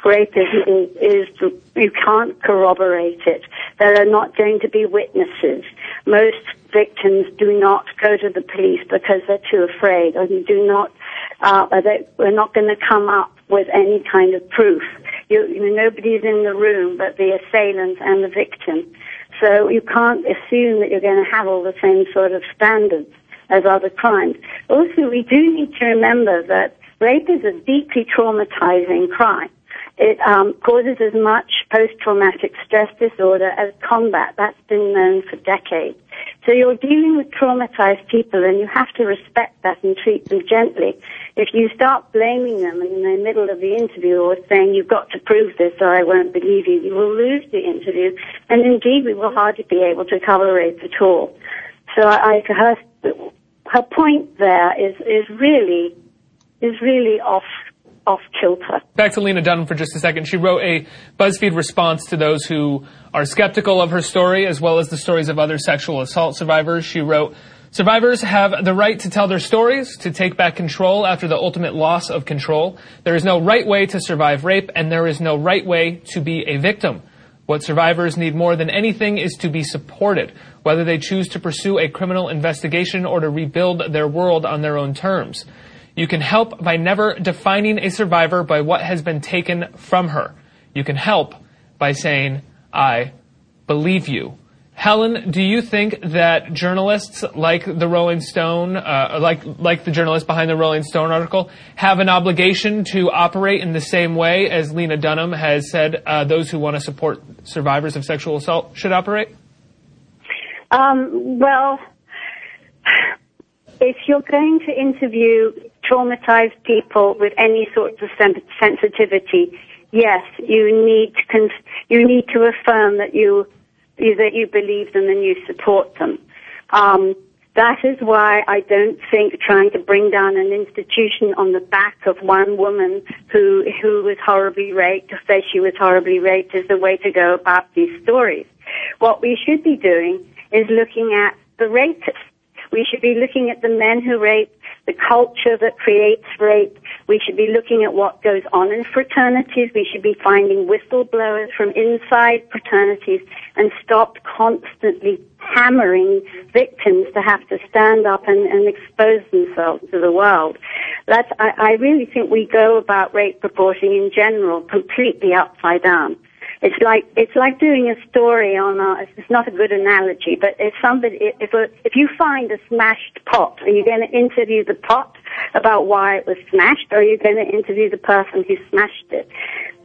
Rape is, is, you can't corroborate it. There are not going to be witnesses. Most victims do not go to the police because they're too afraid, or do not, uh, they, we're not going to come up with any kind of proof. You, you know, nobody's in the room but the assailant and the victim. So you can't assume that you're going to have all the same sort of standards as other crimes. Also, we do need to remember that rape is a deeply traumatizing crime. It um, causes as much post-traumatic stress disorder as combat. That's been known for decades. So you're dealing with traumatized people and you have to respect that and treat them gently. If you start blaming them in the middle of the interview or saying you've got to prove this or I won't believe you, you will lose the interview and indeed we will hardly be able to cover at all. So I, her, her point there is, is really, is really off off kilter. Back to Lena Dunham for just a second. She wrote a BuzzFeed response to those who are skeptical of her story, as well as the stories of other sexual assault survivors. She wrote, Survivors have the right to tell their stories, to take back control after the ultimate loss of control. There is no right way to survive rape, and there is no right way to be a victim. What survivors need more than anything is to be supported, whether they choose to pursue a criminal investigation or to rebuild their world on their own terms. You can help by never defining a survivor by what has been taken from her. You can help by saying, I believe you. Helen, do you think that journalists like the Rolling Stone, uh, like like the journalist behind the Rolling Stone article, have an obligation to operate in the same way as Lena Dunham has said uh, those who want to support survivors of sexual assault should operate? Um, well, if you're going to interview traumatized people with any sort of sen- sensitivity, yes, you need to con- you need to affirm that you that you believe them and you support them. Um, that is why I don't think trying to bring down an institution on the back of one woman who who was horribly raped, to say she was horribly raped, is the way to go about these stories. What we should be doing is looking at the rapists. We should be looking at the men who rape, the culture that creates rape. We should be looking at what goes on in fraternities. We should be finding whistleblowers from inside fraternities and stop constantly hammering victims to have to stand up and, and expose themselves to the world. That's, I, I really think we go about rape reporting in general completely upside down. It's like it's like doing a story on a. It's not a good analogy, but if somebody if a, if you find a smashed pot, are you going to interview the pot about why it was smashed, or are you going to interview the person who smashed it?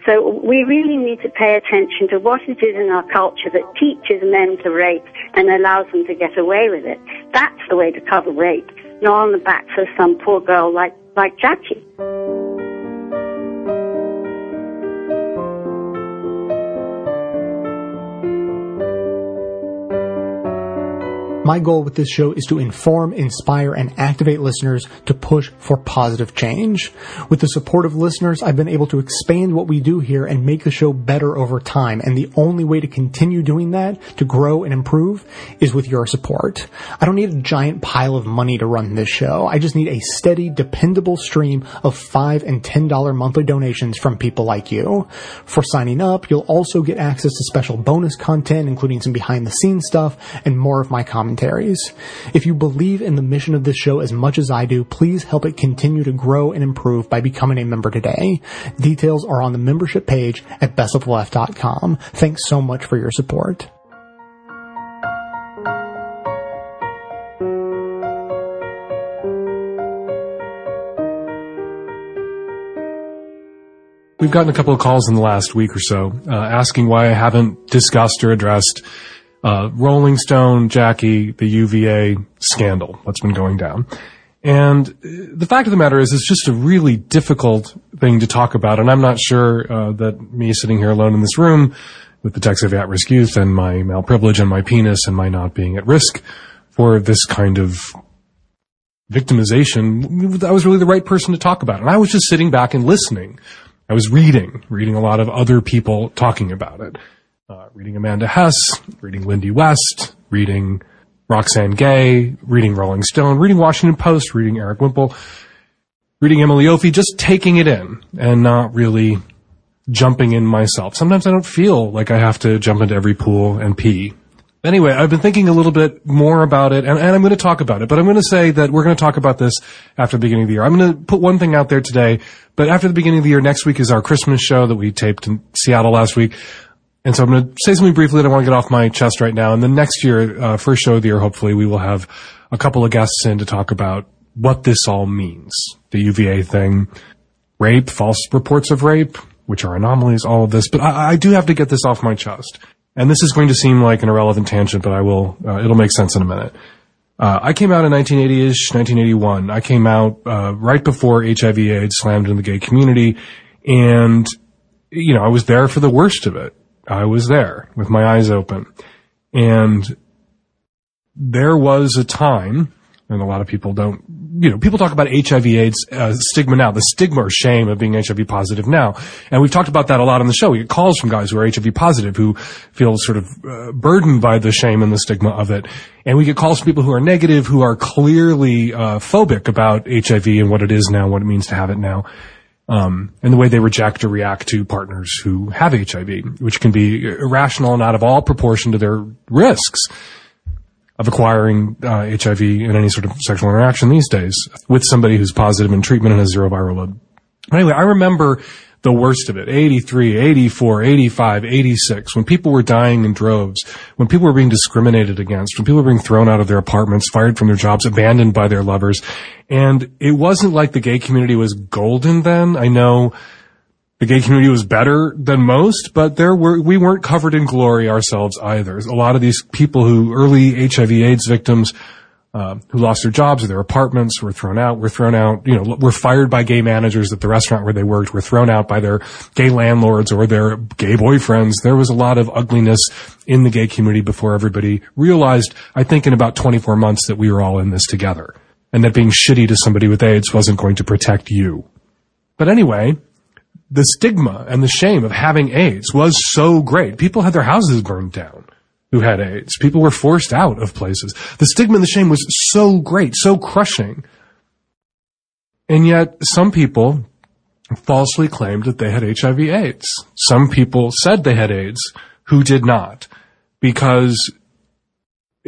So we really need to pay attention to what it is in our culture that teaches men to rape and allows them to get away with it. That's the way to cover rape, not on the backs of some poor girl like like Jackie. My goal with this show is to inform, inspire, and activate listeners to push for positive change. With the support of listeners, I've been able to expand what we do here and make the show better over time. And the only way to continue doing that, to grow and improve, is with your support. I don't need a giant pile of money to run this show. I just need a steady, dependable stream of 5 and $10 monthly donations from people like you. For signing up, you'll also get access to special bonus content, including some behind the scenes stuff and more of my commentaries commentaries. If you believe in the mission of this show as much as I do, please help it continue to grow and improve by becoming a member today. Details are on the membership page at bestoftheleft.com. Thanks so much for your support. We've gotten a couple of calls in the last week or so uh, asking why I haven't discussed or addressed uh, Rolling Stone, Jackie, the UVA scandal that's been going down. And uh, the fact of the matter is, it's just a really difficult thing to talk about. And I'm not sure uh, that me sitting here alone in this room with the text of at-risk youth and my male privilege and my penis and my not being at risk for this kind of victimization, I was really the right person to talk about. And I was just sitting back and listening. I was reading, reading a lot of other people talking about it. Uh, reading Amanda Hess, reading Lindy West, reading Roxane Gay, reading Rolling Stone, reading Washington Post, reading Erik Wemple, reading Emily Yoffe, just taking it in and not really jumping in myself. Sometimes I don't feel like I have to jump into every pool and pee. Anyway, I've been thinking a little bit more about it, and, and I'm going to talk about it, but I'm going to say that we're going to talk about this after the beginning of the year. I'm going to put one thing out there today, but after the beginning of the year, next week is our Christmas show that we taped in Seattle last week. And so I'm going to say something briefly that I want to get off my chest right now. And then next year, uh, first show of the year, hopefully we will have a couple of guests in to talk about what this all means. The UVA thing, rape, false reports of rape, which are anomalies, all of this. But I, I do have to get this off my chest. And this is going to seem like an irrelevant tangent, but I will, uh, it'll make sense in a minute. Uh, I came out in 1980-ish, 1981. I came out, uh, right before HIV AIDS slammed in the gay community. And, you know, I was there for the worst of it. I was there with my eyes open. And there was a time, and a lot of people don't, you know, people talk about HIV AIDS uh, stigma now, the stigma or shame of being HIV positive now. And we've talked about that a lot on the show. We get calls from guys who are HIV positive who feel sort of uh, burdened by the shame and the stigma of it. And we get calls from people who are negative, who are clearly uh, phobic about HIV and what it is now, what it means to have it now um, and the way they reject or react to partners who have HIV, which can be irrational and out of all proportion to their risks of acquiring uh, HIV in any sort of sexual interaction these days with somebody who's positive in treatment and has zero viral load. But Anyway, I remember the worst of it. 83, 84, 85, 86, when people were dying in droves, when people were being discriminated against, when people were being thrown out of their apartments, fired from their jobs, abandoned by their lovers. And it wasn't like the gay community was golden then. I know the gay community was better than most, but there were, we weren't covered in glory ourselves either. A lot of these people who, early HIV AIDS victims, uh, who lost their jobs or their apartments were thrown out, were thrown out, you know, were fired by gay managers at the restaurant where they worked, were thrown out by their gay landlords or their gay boyfriends. There was a lot of ugliness in the gay community before everybody realized, I think in about 24 months that we were all in this together and that being shitty to somebody with AIDS wasn't going to protect you. But anyway, the stigma and the shame of having AIDS was so great. People had their houses burned down who had AIDS. People were forced out of places. The stigma and the shame was so great, so crushing. And yet some people falsely claimed that they had HIV AIDS. Some people said they had AIDS who did not because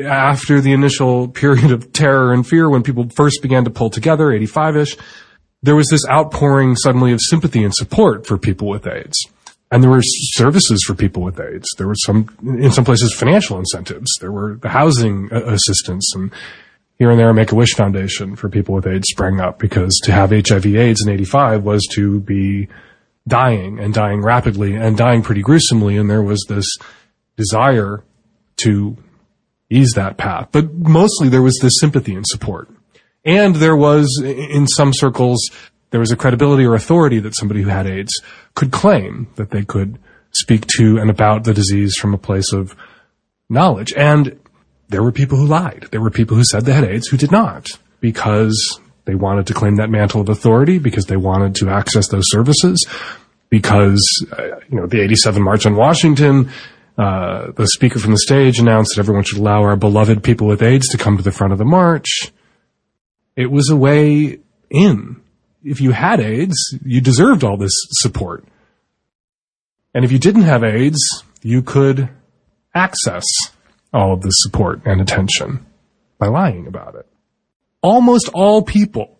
after the initial period of terror and fear when people first began to pull together, 85-ish, there was this outpouring suddenly of sympathy and support for people with AIDS. And there were services for people with AIDS. There were some, in some places, financial incentives. There were the housing uh, assistance and here and there a Make-A-Wish Foundation for people with AIDS sprang up because to have HIV AIDS in 85 was to be dying and dying rapidly and dying pretty gruesomely. And there was this desire to ease that path. But mostly there was this sympathy and support. And there was, in some circles, there was a credibility or authority that somebody who had AIDS could claim that they could speak to and about the disease from a place of knowledge. And there were people who lied. There were people who said they had AIDS who did not because they wanted to claim that mantle of authority, because they wanted to access those services, because, uh, you know, the 87 March on Washington, uh, the speaker from the stage announced that everyone should allow our beloved people with AIDS to come to the front of the march. It was a way in if you had AIDS, you deserved all this support. And if you didn't have AIDS, you could access all of this support and attention by lying about it. Almost all people,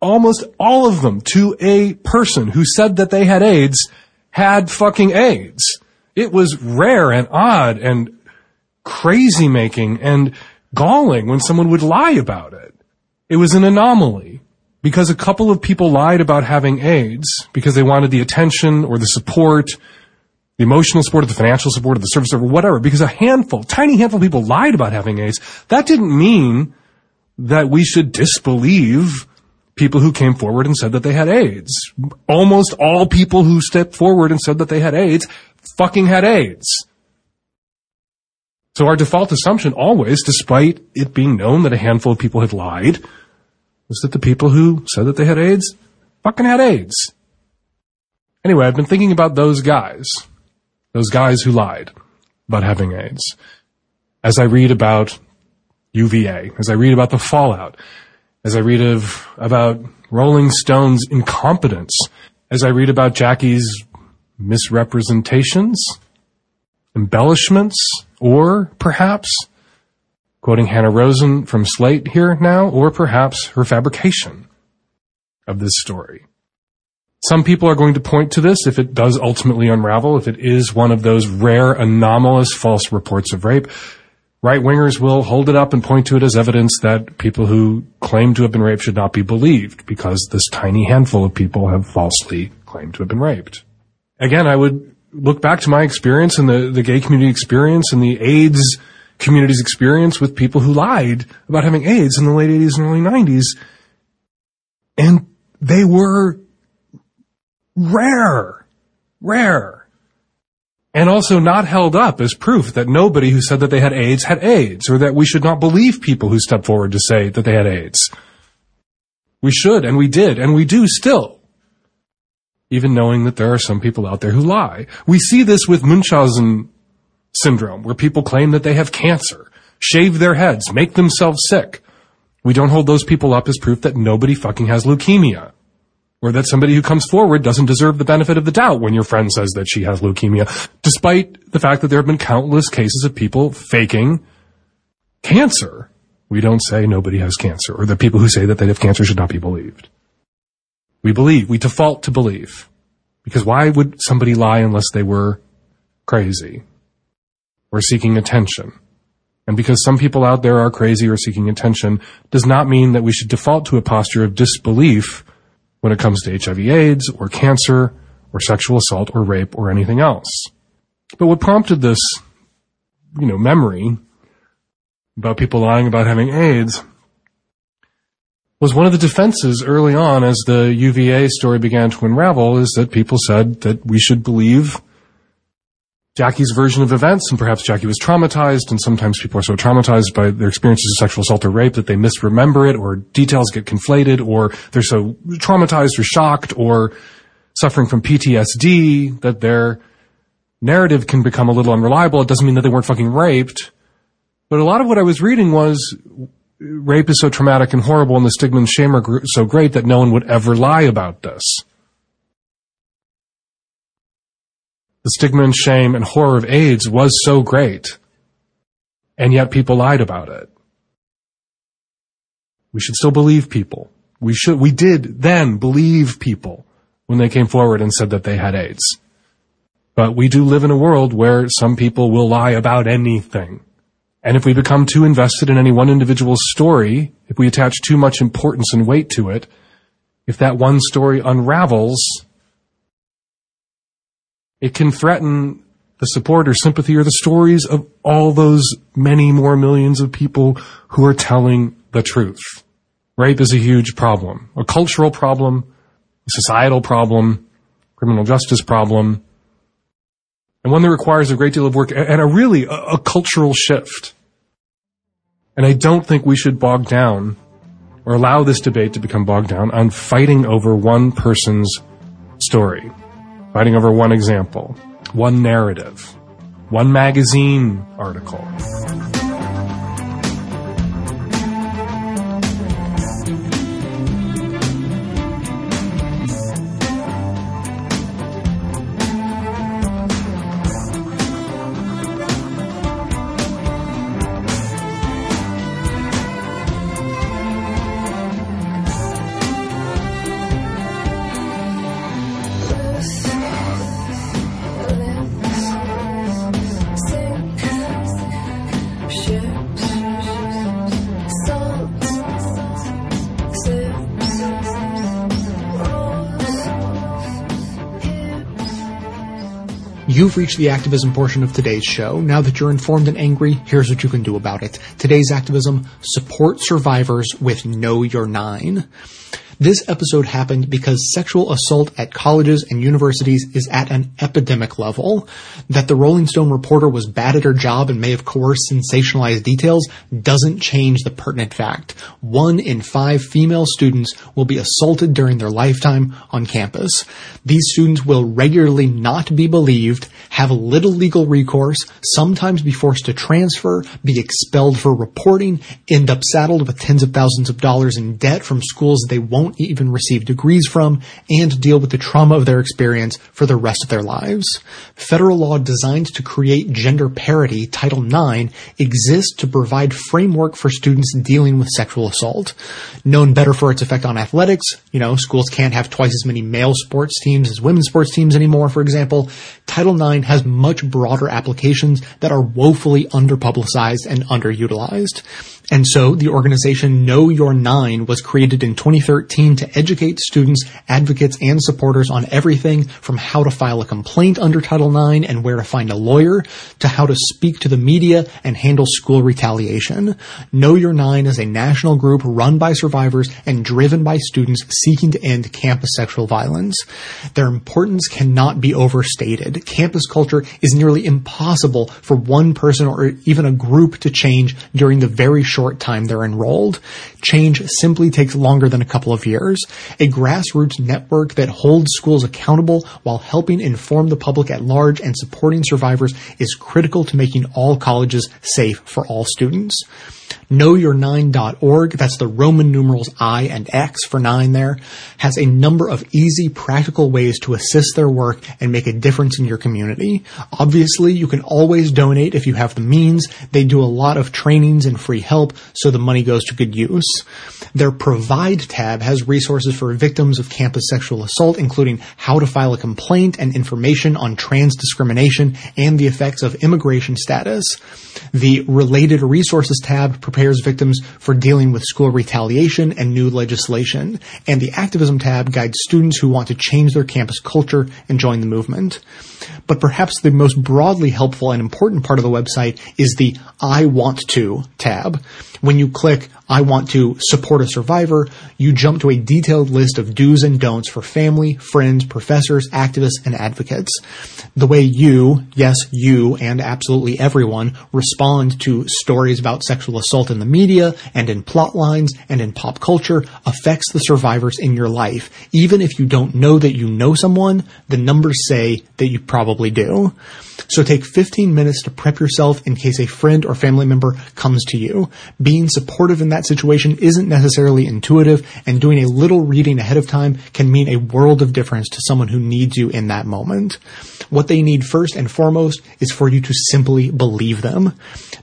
almost all of them to a person who said that they had AIDS had fucking AIDS. It was rare and odd and crazy making and galling when someone would lie about it. It was an anomaly because a couple of people lied about having AIDS because they wanted the attention or the support the emotional support, or the financial support, or the service, or whatever, because a handful, tiny handful of people lied about having AIDS. That didn't mean that we should disbelieve people who came forward and said that they had AIDS. Almost all people who stepped forward and said that they had AIDS fucking had AIDS. So our default assumption always, despite it being known that a handful of people had lied, was that the people who said that they had AIDS fucking had AIDS. Anyway, I've been thinking about those guys, those guys who lied about having AIDS. As I read about UVA, as I read about the fallout, as I read of, about Rolling Stone's incompetence, as I read about Jackie's misrepresentations, embellishments, or perhaps, quoting Hanna Rosin from Slate here now, or perhaps her fabrication of this story. Some people are going to point to this if it does ultimately unravel, if it is one of those rare anomalous false reports of rape. Right wingers will hold it up and point to it as evidence that people who claim to have been raped should not be believed because this tiny handful of people have falsely claimed to have been raped. Again, I would look back to my experience and the, the gay community experience and the AIDS community's experience with people who lied about having AIDS in the late 80s and early 90s. And they were rare, rare, and also not held up as proof that nobody who said that they had AIDS had AIDS, or that we should not believe people who step forward to say that they had AIDS. We should, and we did, and we do still. Even knowing that there are some people out there who lie. We see this with Munchausen syndrome, where people claim that they have cancer, shave their heads, make themselves sick. We don't hold those people up as proof that nobody fucking has leukemia or that somebody who comes forward doesn't deserve the benefit of the doubt when your friend says that she has leukemia, despite the fact that there have been countless cases of people faking cancer. We don't say nobody has cancer, or that people who say that they have cancer should not be believed. We believe, we default to believe. Because why would somebody lie unless they were crazy or seeking attention? And because some people out there are crazy or seeking attention does not mean that we should default to a posture of disbelief when it comes to HIV AIDS or cancer or sexual assault or rape or anything else. But what prompted this, you know, memory about people lying about having AIDS was one of the defenses early on as the UVA story began to unravel is that people said that we should believe Jackie's version of events, and perhaps Jackie was traumatized, and sometimes people are so traumatized by their experiences of sexual assault or rape that they misremember it, or details get conflated, or they're so traumatized or shocked or suffering from PTSD that their narrative can become a little unreliable. It doesn't mean that they weren't fucking raped. But a lot of what I was reading was rape is so traumatic and horrible and the stigma and shame are so great that no one would ever lie about this. The stigma and shame and horror of AIDS was so great, and yet people lied about it. We should still believe people. We should, we did then believe people when they came forward and said that they had AIDS. But we do live in a world where some people will lie about anything. And if we become too invested in any one individual's story, if we attach too much importance and weight to it, if that one story unravels, it can threaten the support or sympathy or the stories of all those many more millions of people who are telling the truth. Rape is a huge problem, a cultural problem, a societal problem, criminal justice problem, and one that requires a great deal of work and a really a, a cultural shift. And I don't think we should bog down or allow this debate to become bogged down on fighting over one person's story fighting over one example, one narrative, one magazine article. You've reached the activism portion of today's show. Now that you're informed and angry, here's what you can do about it. Today's activism, support survivors with Know Your Nine. This episode happened because sexual assault at colleges and universities is at an epidemic level. That the Rolling Stone reporter was bad at her job and may have coerced sensationalized details doesn't change the pertinent fact. One in five female students will be assaulted during their lifetime on campus. These students will regularly not be believed, have little legal recourse, sometimes be forced to transfer, be expelled for reporting, end up saddled with tens of thousands of dollars in debt from schools they won't even receive degrees from, and deal with the trauma of their experience for the rest of their lives. Federal law designed to create gender parity, Title IX, exists to provide framework for students dealing with sexual assault. Known better for its effect on athletics, you know, schools can't have twice as many male sports teams as women's sports teams anymore, for example, Title IX has much broader applications that are woefully underpublicized and underutilized. And so the organization Know Your Nine was created in 2013 to educate students, advocates, and supporters on everything from how to file a complaint under Title IX and where to find a lawyer to how to speak to the media and handle school retaliation. Know Your Nine is a national group run by survivors and driven by students seeking to end campus sexual violence. Their importance cannot be overstated. Campus culture is nearly impossible for one person or even a group to change during the very short time they're enrolled. Change simply takes longer than a couple of years. A grassroots network that holds schools accountable while helping inform the public at large and supporting survivors is critical to making all colleges safe for all students. KnowYourIX.org, that's the Roman numerals I and X for nine there, has a number of easy, practical ways to assist their work and make a difference in your community. Obviously, you can always donate if you have the means. They do a lot of trainings and free help, so the money goes to good use. Their Provide tab has resources for victims of campus sexual assault, including how to file a complaint and information on trans discrimination and the effects of immigration status. The Related Resources tab prepares victims for dealing with school retaliation and new legislation, and the Activism tab guides students who want to change their campus culture and join the movement. But perhaps the most broadly helpful and important part of the website is the I Want To tab. When you click I want to support a survivor, you jump to a detailed list of do's and don'ts for family, friends, professors, activists, and advocates. The way you, yes, you, and absolutely everyone respond to stories about sexual assault in the media and in plot lines and in pop culture affects the survivors in your life. Even if you don't know that you know someone, the numbers say that you probably do. So take 15 minutes to prep yourself in case a friend or family member comes to you. Being supportive in that situation isn't necessarily intuitive, and doing a little reading ahead of time can mean a world of difference to someone who needs you in that moment. What they need first and foremost is for you to simply believe them.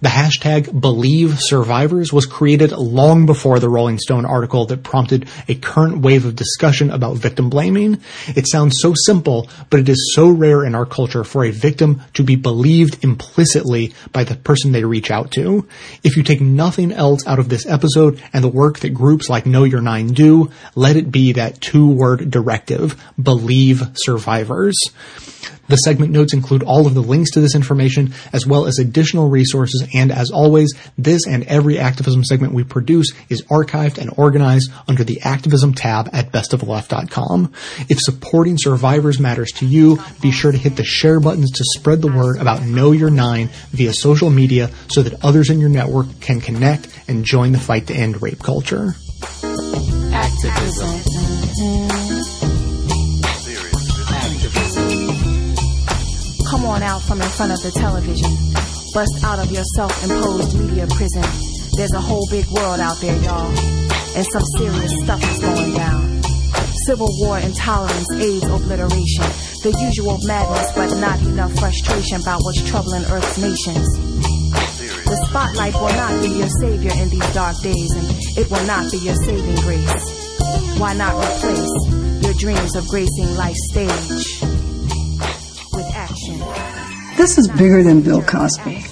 The hashtag believe survivors was created long before the Rolling Stone article that prompted a current wave of discussion about victim blaming. It sounds so simple, but it is so rare in our culture for a victim to be believed implicitly by the person they reach out to. If you take nothing else out of this episode and the work that groups like Know Your Nine do, let it be that two word directive, believe survivors. The segment notes include all of the links to this information as well as additional resources and as always, this and every activism segment we produce is archived and organized under the activism tab at bestoftheleft.com. If supporting survivors matters to you, be sure to hit the share buttons to spread the word about Know Your Nine via social media so that others in your network can connect and join the fight to end rape culture. Activism. Come on out from in front of the television. Bust out of your self-imposed media prison. There's a whole big world out there, y'all. And some serious stuff is going down. Civil war, intolerance, AIDS, obliteration. The usual madness, but not enough frustration about what's troubling Earth's nations. The spotlight will not be your savior in these dark days, and it will not be your saving grace. Why not replace your dreams of gracing life's stage with action? This is bigger than Bill Cosby.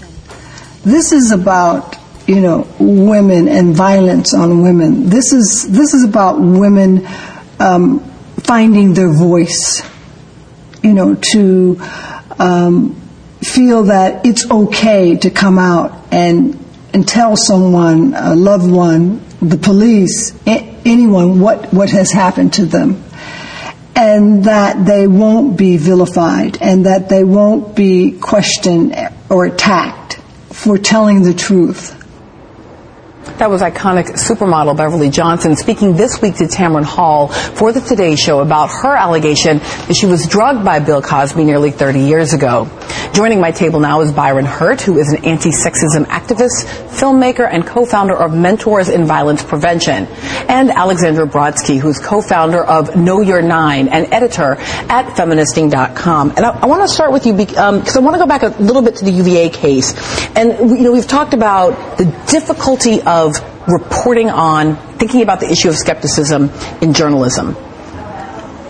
This is about, you know, women and violence on women. This is this is about women um, finding their voice. You know, to um, feel that it's okay to come out and and tell someone, a loved one, the police, anyone, what what has happened to them, and that they won't be vilified, and that they won't be questioned or attacked for telling the truth. That was iconic supermodel Beverly Johnson speaking this week to Tamron Hall for the Today Show about her allegation that she was drugged by Bill Cosby nearly 30 years ago. Joining my table now is Byron Hurt, who is an anti-sexism activist, filmmaker, and co-founder of Mentors in Violence Prevention, and Alexandra Brodsky, who's co-founder of Know Your Nine and editor at feministing.com. And I, I want to start with you because um, I want to go back a little bit to the UVA case. And, you know, we've talked about the difficulty of of reporting on, thinking about the issue of skepticism in journalism.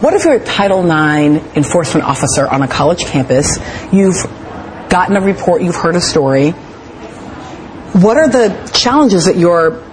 What if you're a Title IX enforcement officer on a college campus? You've gotten a report, you've heard a story. What are the challenges that you're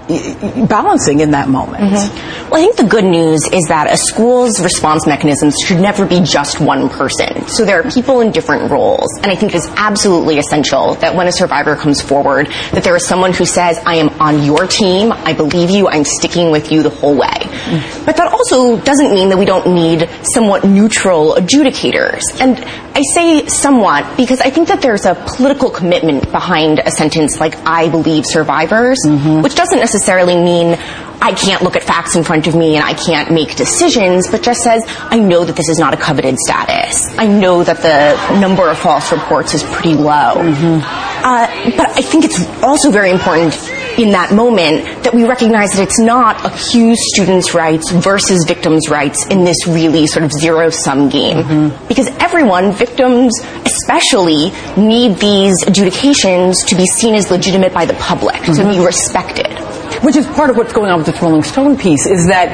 balancing in that moment. Mm-hmm. Well, I think the good news is that a school's response mechanisms should never be just one person. So there are people in different roles, and I think it is absolutely essential that when a survivor comes forward, that there is someone who says, "I am on your team. I believe you. I'm sticking with you the whole way." Mm-hmm. But that also doesn't mean that we don't need somewhat neutral adjudicators. And I say somewhat because I think that there's a political commitment behind a sentence like "I believe survivors," mm-hmm. which doesn't necessarily necessarily mean I can't look at facts in front of me and I can't make decisions, but just says, I know that this is not a coveted status. I know that the number of false reports is pretty low. Mm-hmm. Uh, but I think it's also very important in that moment that we recognize that it's not accused students' rights versus victims' rights in this really sort of zero sum game. Mm-hmm. Because everyone, victims especially, need these adjudications to be seen as legitimate by the public, mm-hmm. to be respected which is part of what's going on with this Rolling Stone piece, is that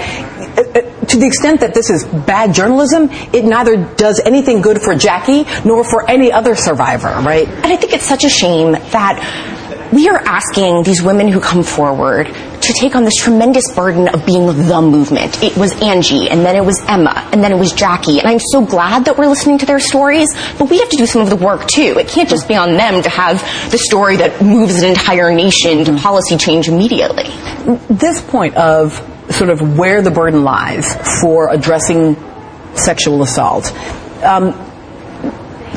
uh, uh, to the extent that this is bad journalism, it neither does anything good for Jackie nor for any other survivor, right? And I think it's such a shame that we are asking these women who come forward to take on this tremendous burden of being the movement. It was Angie, and then it was Emma, and then it was Jackie. And I'm so glad that we're listening to their stories, but we have to do some of the work too. It can't just be on them to have the story that moves an entire nation to policy change immediately. This point of sort of where the burden lies for addressing sexual assault. Um,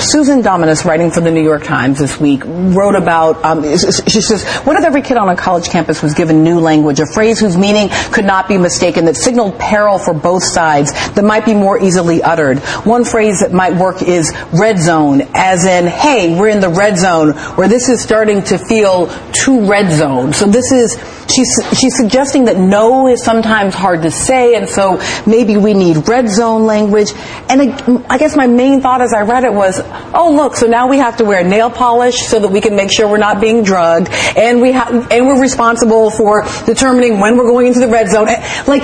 Susan Dominus, writing for the New York Times this week, wrote about, um, she says, what if every kid on a college campus was given new language, a phrase whose meaning could not be mistaken, that signaled peril for both sides, that might be more easily uttered? One phrase that might work is red zone, as in, hey, we're in the red zone, where this is starting to feel too red zone. So this is, she's, she's suggesting that no is sometimes hard to say, and so maybe we need red zone language. And I, I guess my main thought as I read it was, oh look, so now we have to wear nail polish so that we can make sure we're not being drugged, and we ha- and we're responsible for determining when we're going into the red zone. Like,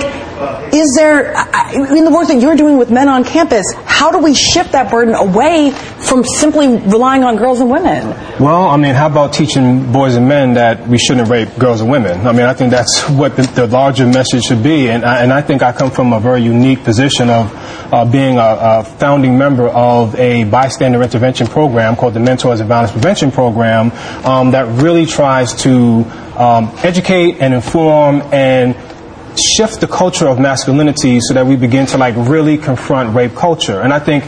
is there in the work that you're doing with men on campus? How do we shift that burden away from simply relying on girls and women? Well, I mean, how about teaching boys and men that we shouldn't rape girls and women? I mean, I think that's what the, the larger message should be, and I, and I think I come from a very unique position of uh, being a, a founding member of a bystander intervention program called the Mentors in Violence Prevention Program um, that really tries to um, educate and inform and shift the culture of masculinity so that we begin to like really confront rape culture. And I think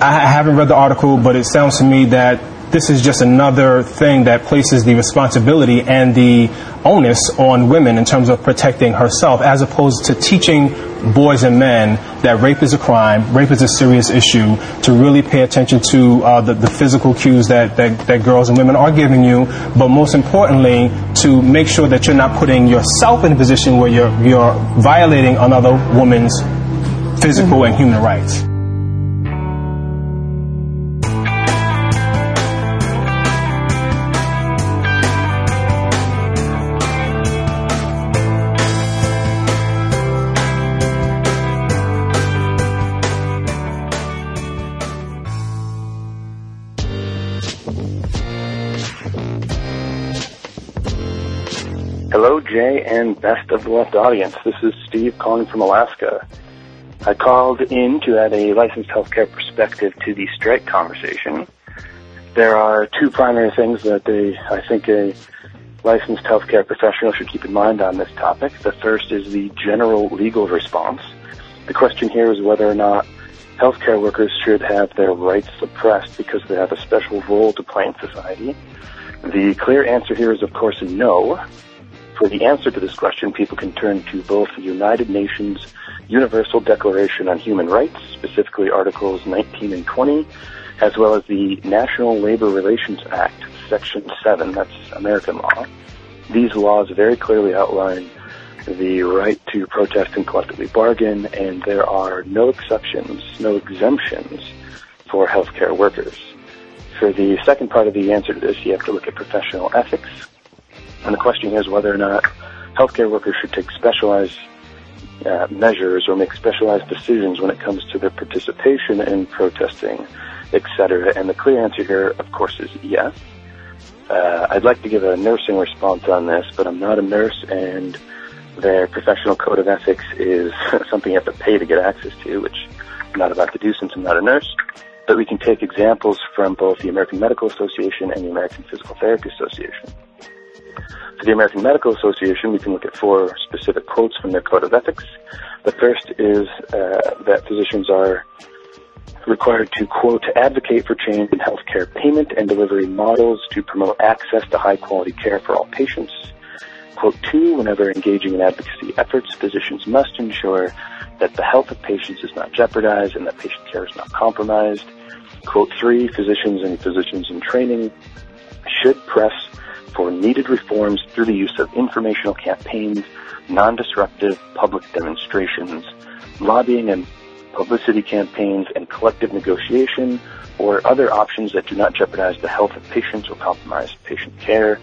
I haven't read the article, but it sounds to me that this is just another thing that places the responsibility and the onus on women in terms of protecting herself, as opposed to teaching boys and men that rape is a crime, rape is a serious issue, to really pay attention to uh, the, the, physical cues that, that, that girls and women are giving you, but most importantly, to make sure that you're not putting yourself in a position where you're, you're violating another woman's physical and human rights. Jay, and best of the left audience. This is Steve calling from Alaska. I called in to add a licensed healthcare perspective to the strike conversation. There are two primary things that they, I think a licensed healthcare professional should keep in mind on this topic. The first is the general legal response. The question here is whether or not healthcare workers should have their rights suppressed because they have a special role to play in society. The clear answer here is, of course, no. For the answer to this question, people can turn to both the United Nations Universal Declaration on Human Rights, specifically Articles 19 and 20, as well as the National Labor Relations Act, Section 7, that's American law. These laws very clearly outline the right to protest and collectively bargain, and there are no exceptions, no exemptions for healthcare workers. For the second part of the answer to this, you have to look at professional ethics. And the question is whether or not healthcare workers should take specialized uh, measures or make specialized decisions when it comes to their participation in protesting, etc. And the clear answer here, of course, is yes. Uh, I'd like to give a nursing response on this, but I'm not a nurse, and their professional code of ethics is something you have to pay to get access to, which I'm not about to do since I'm not a nurse. But we can take examples from both the American Medical Association and the American Physical Therapy Association. For the American Medical Association, we can look at four specific quotes from their code of ethics. The first is uh, that physicians are required to, quote, advocate for change in healthcare payment and delivery models to promote access to high quality care for all patients. Quote two, whenever engaging in advocacy efforts, physicians must ensure that the health of patients is not jeopardized and that patient care is not compromised. Quote three, physicians and physicians in training should press for needed reforms through the use of informational campaigns, non-disruptive public demonstrations, lobbying and publicity campaigns, and collective negotiation, or other options that do not jeopardize the health of patients or compromise patient care.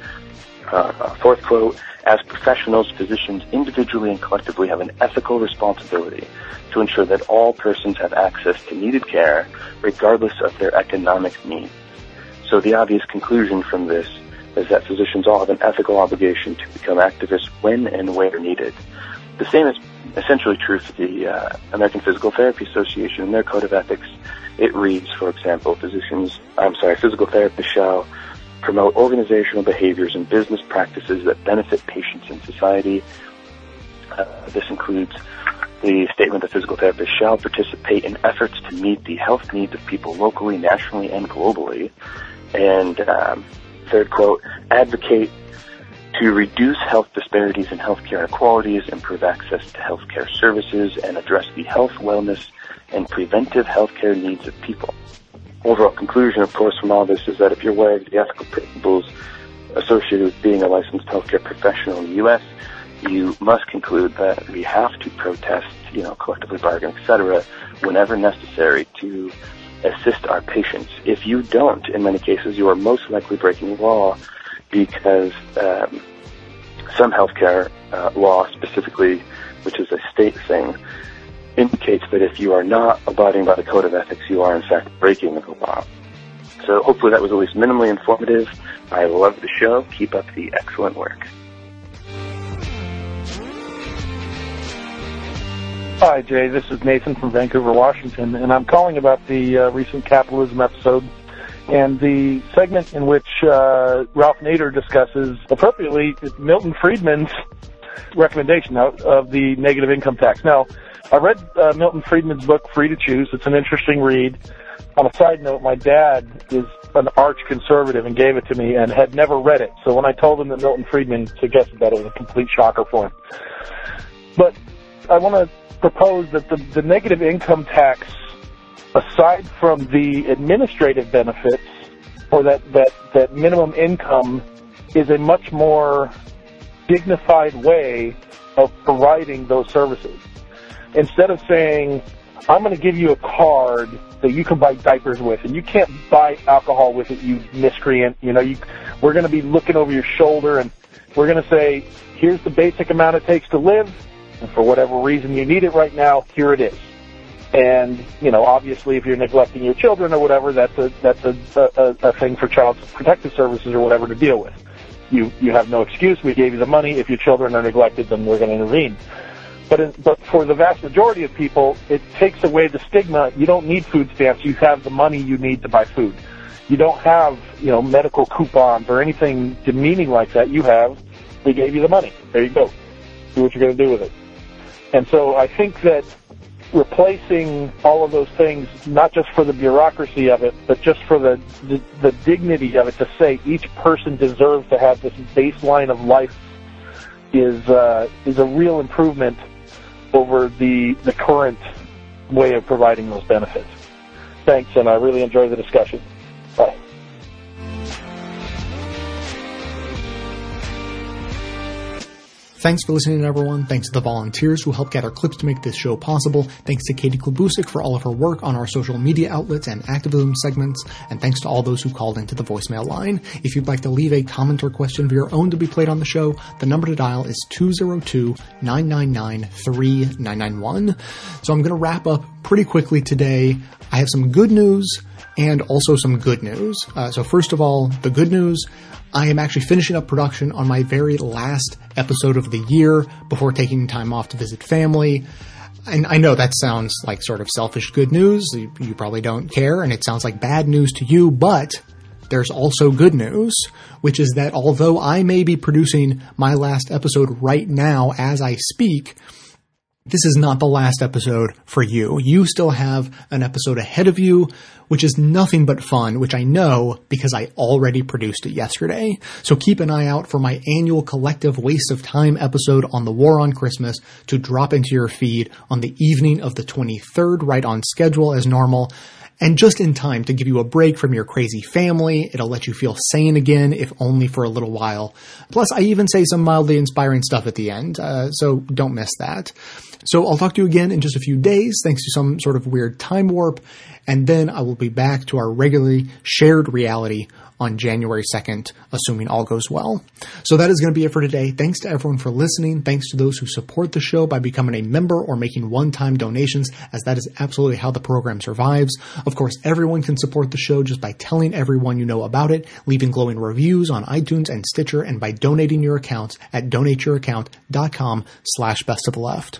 Uh, fourth quote, as professionals, physicians individually and collectively have an ethical responsibility to ensure that all persons have access to needed care regardless of their economic needs. So the obvious conclusion from this is that physicians all have an ethical obligation to become activists when and where needed. The same is essentially true for the uh, American Physical Therapy Association. and their code of ethics, it reads, for example, physicians, I'm sorry, physical therapists shall promote organizational behaviors and business practices that benefit patients and society. Uh, this includes the statement that physical therapists shall participate in efforts to meet the health needs of people locally, nationally, and globally. And um, third quote, advocate to reduce health disparities and healthcare inequalities, improve access to healthcare services, and address the health, wellness, and preventive healthcare needs of people. Overall conclusion, of course, from all this is that if you're aware of the ethical principles associated with being a licensed healthcare professional in the U.S., you must conclude that we have to protest, you know, collectively bargain, etc., whenever necessary to assist our patients. If you don't, in many cases, you are most likely breaking law because um, some healthcare uh, law, specifically, which is a state thing, indicates that if you are not abiding by the code of ethics, you are in fact breaking the law. So hopefully that was at least minimally informative. I love the show. Keep up the excellent work. Hi, Jay. This is Nathan from Vancouver, Washington, and I'm calling about the uh, recent capitalism episode and the segment in which uh, Ralph Nader discusses appropriately Milton Friedman's recommendation of, the negative income tax. Now, I read uh, Milton Friedman's book, Free to Choose. It's an interesting read. On a side note, my dad is an arch conservative and gave it to me and had never read it. So when I told him that Milton Friedman suggested that, it was a complete shocker for him. But I want to propose that the, the negative income tax, aside from the administrative benefits or that, that, that minimum income, is a much more dignified way of providing those services. Instead of saying, I'm going to give you a card that you can buy diapers with, and you can't buy alcohol with it, you miscreant. You know, you, we're going to be looking over your shoulder, and we're going to say, here's the basic amount it takes to live and for whatever reason you need it right now, here it is. And you know, obviously, if you're neglecting your children or whatever, that's a that's a, a, a thing for child protective services or whatever to deal with. You you have no excuse. We gave you the money. If your children are neglected, then we're going to intervene. But in, but for the vast majority of people, it takes away the stigma. You don't need food stamps. You have the money you need to buy food. You don't have, you know, medical coupons or anything demeaning like that. You have, we gave you the money. There you go. Do what you're going to do with it. And so I think that replacing all of those things, not just for the bureaucracy of it, but just for the, the, the dignity of it to say each person deserves to have this baseline of life is, uh, is a real improvement over the, the current way of providing those benefits. Thanks, and I really enjoy the discussion. Bye. Thanks for listening, everyone. Thanks to the volunteers who help gather clips to make this show possible. Thanks to Katie Klabusich for all of her work on our social media outlets and activism segments. And thanks to all those who called into the voicemail line. If you'd like to leave a comment or question of your own to be played on the show, the number to dial is 202-999-3991. So I'm going to wrap up pretty quickly today. I have some good news and also some good news. Uh, so first of all, the good news. I am actually finishing up production on my very last episode of the year before taking time off to visit family. And I know that sounds like sort of selfish good news. You, you probably don't care, and it sounds like bad news to you, but there's also good news, which is that although I may be producing my last episode right now as I speak, this is not the last episode for you. You still have an episode ahead of you, which is nothing but fun, which I know because I already produced it yesterday. So keep an eye out for my annual collective waste of time episode on the war on Christmas to drop into your feed on the evening of the 23rd, right on schedule as normal. And just in time to give you a break from your crazy family. It'll let you feel sane again, if only for a little while. Plus, I even say some mildly inspiring stuff at the end, uh, so don't miss that. So I'll talk to you again in just a few days, thanks to some sort of weird time warp, and then I will be back to our regularly shared reality on January 2nd, assuming all goes well. So that is going to be it for today. Thanks to everyone for listening. Thanks to those who support the show by becoming a member or making one-time donations, as that is absolutely how the program survives. Of course, everyone can support the show just by telling everyone you know about it, leaving glowing reviews on iTunes and Stitcher, and by donating your accounts at donateyouraccount.com slash best of the left.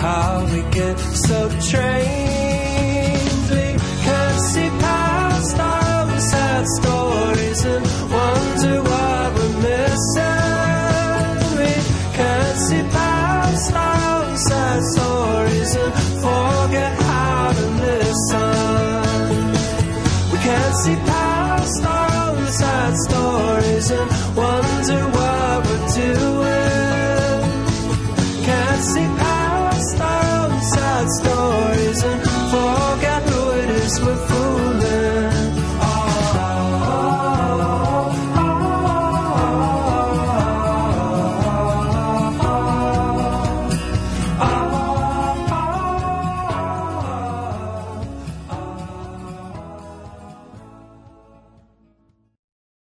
how we get so trained. We can't see past our sad stories and wonder what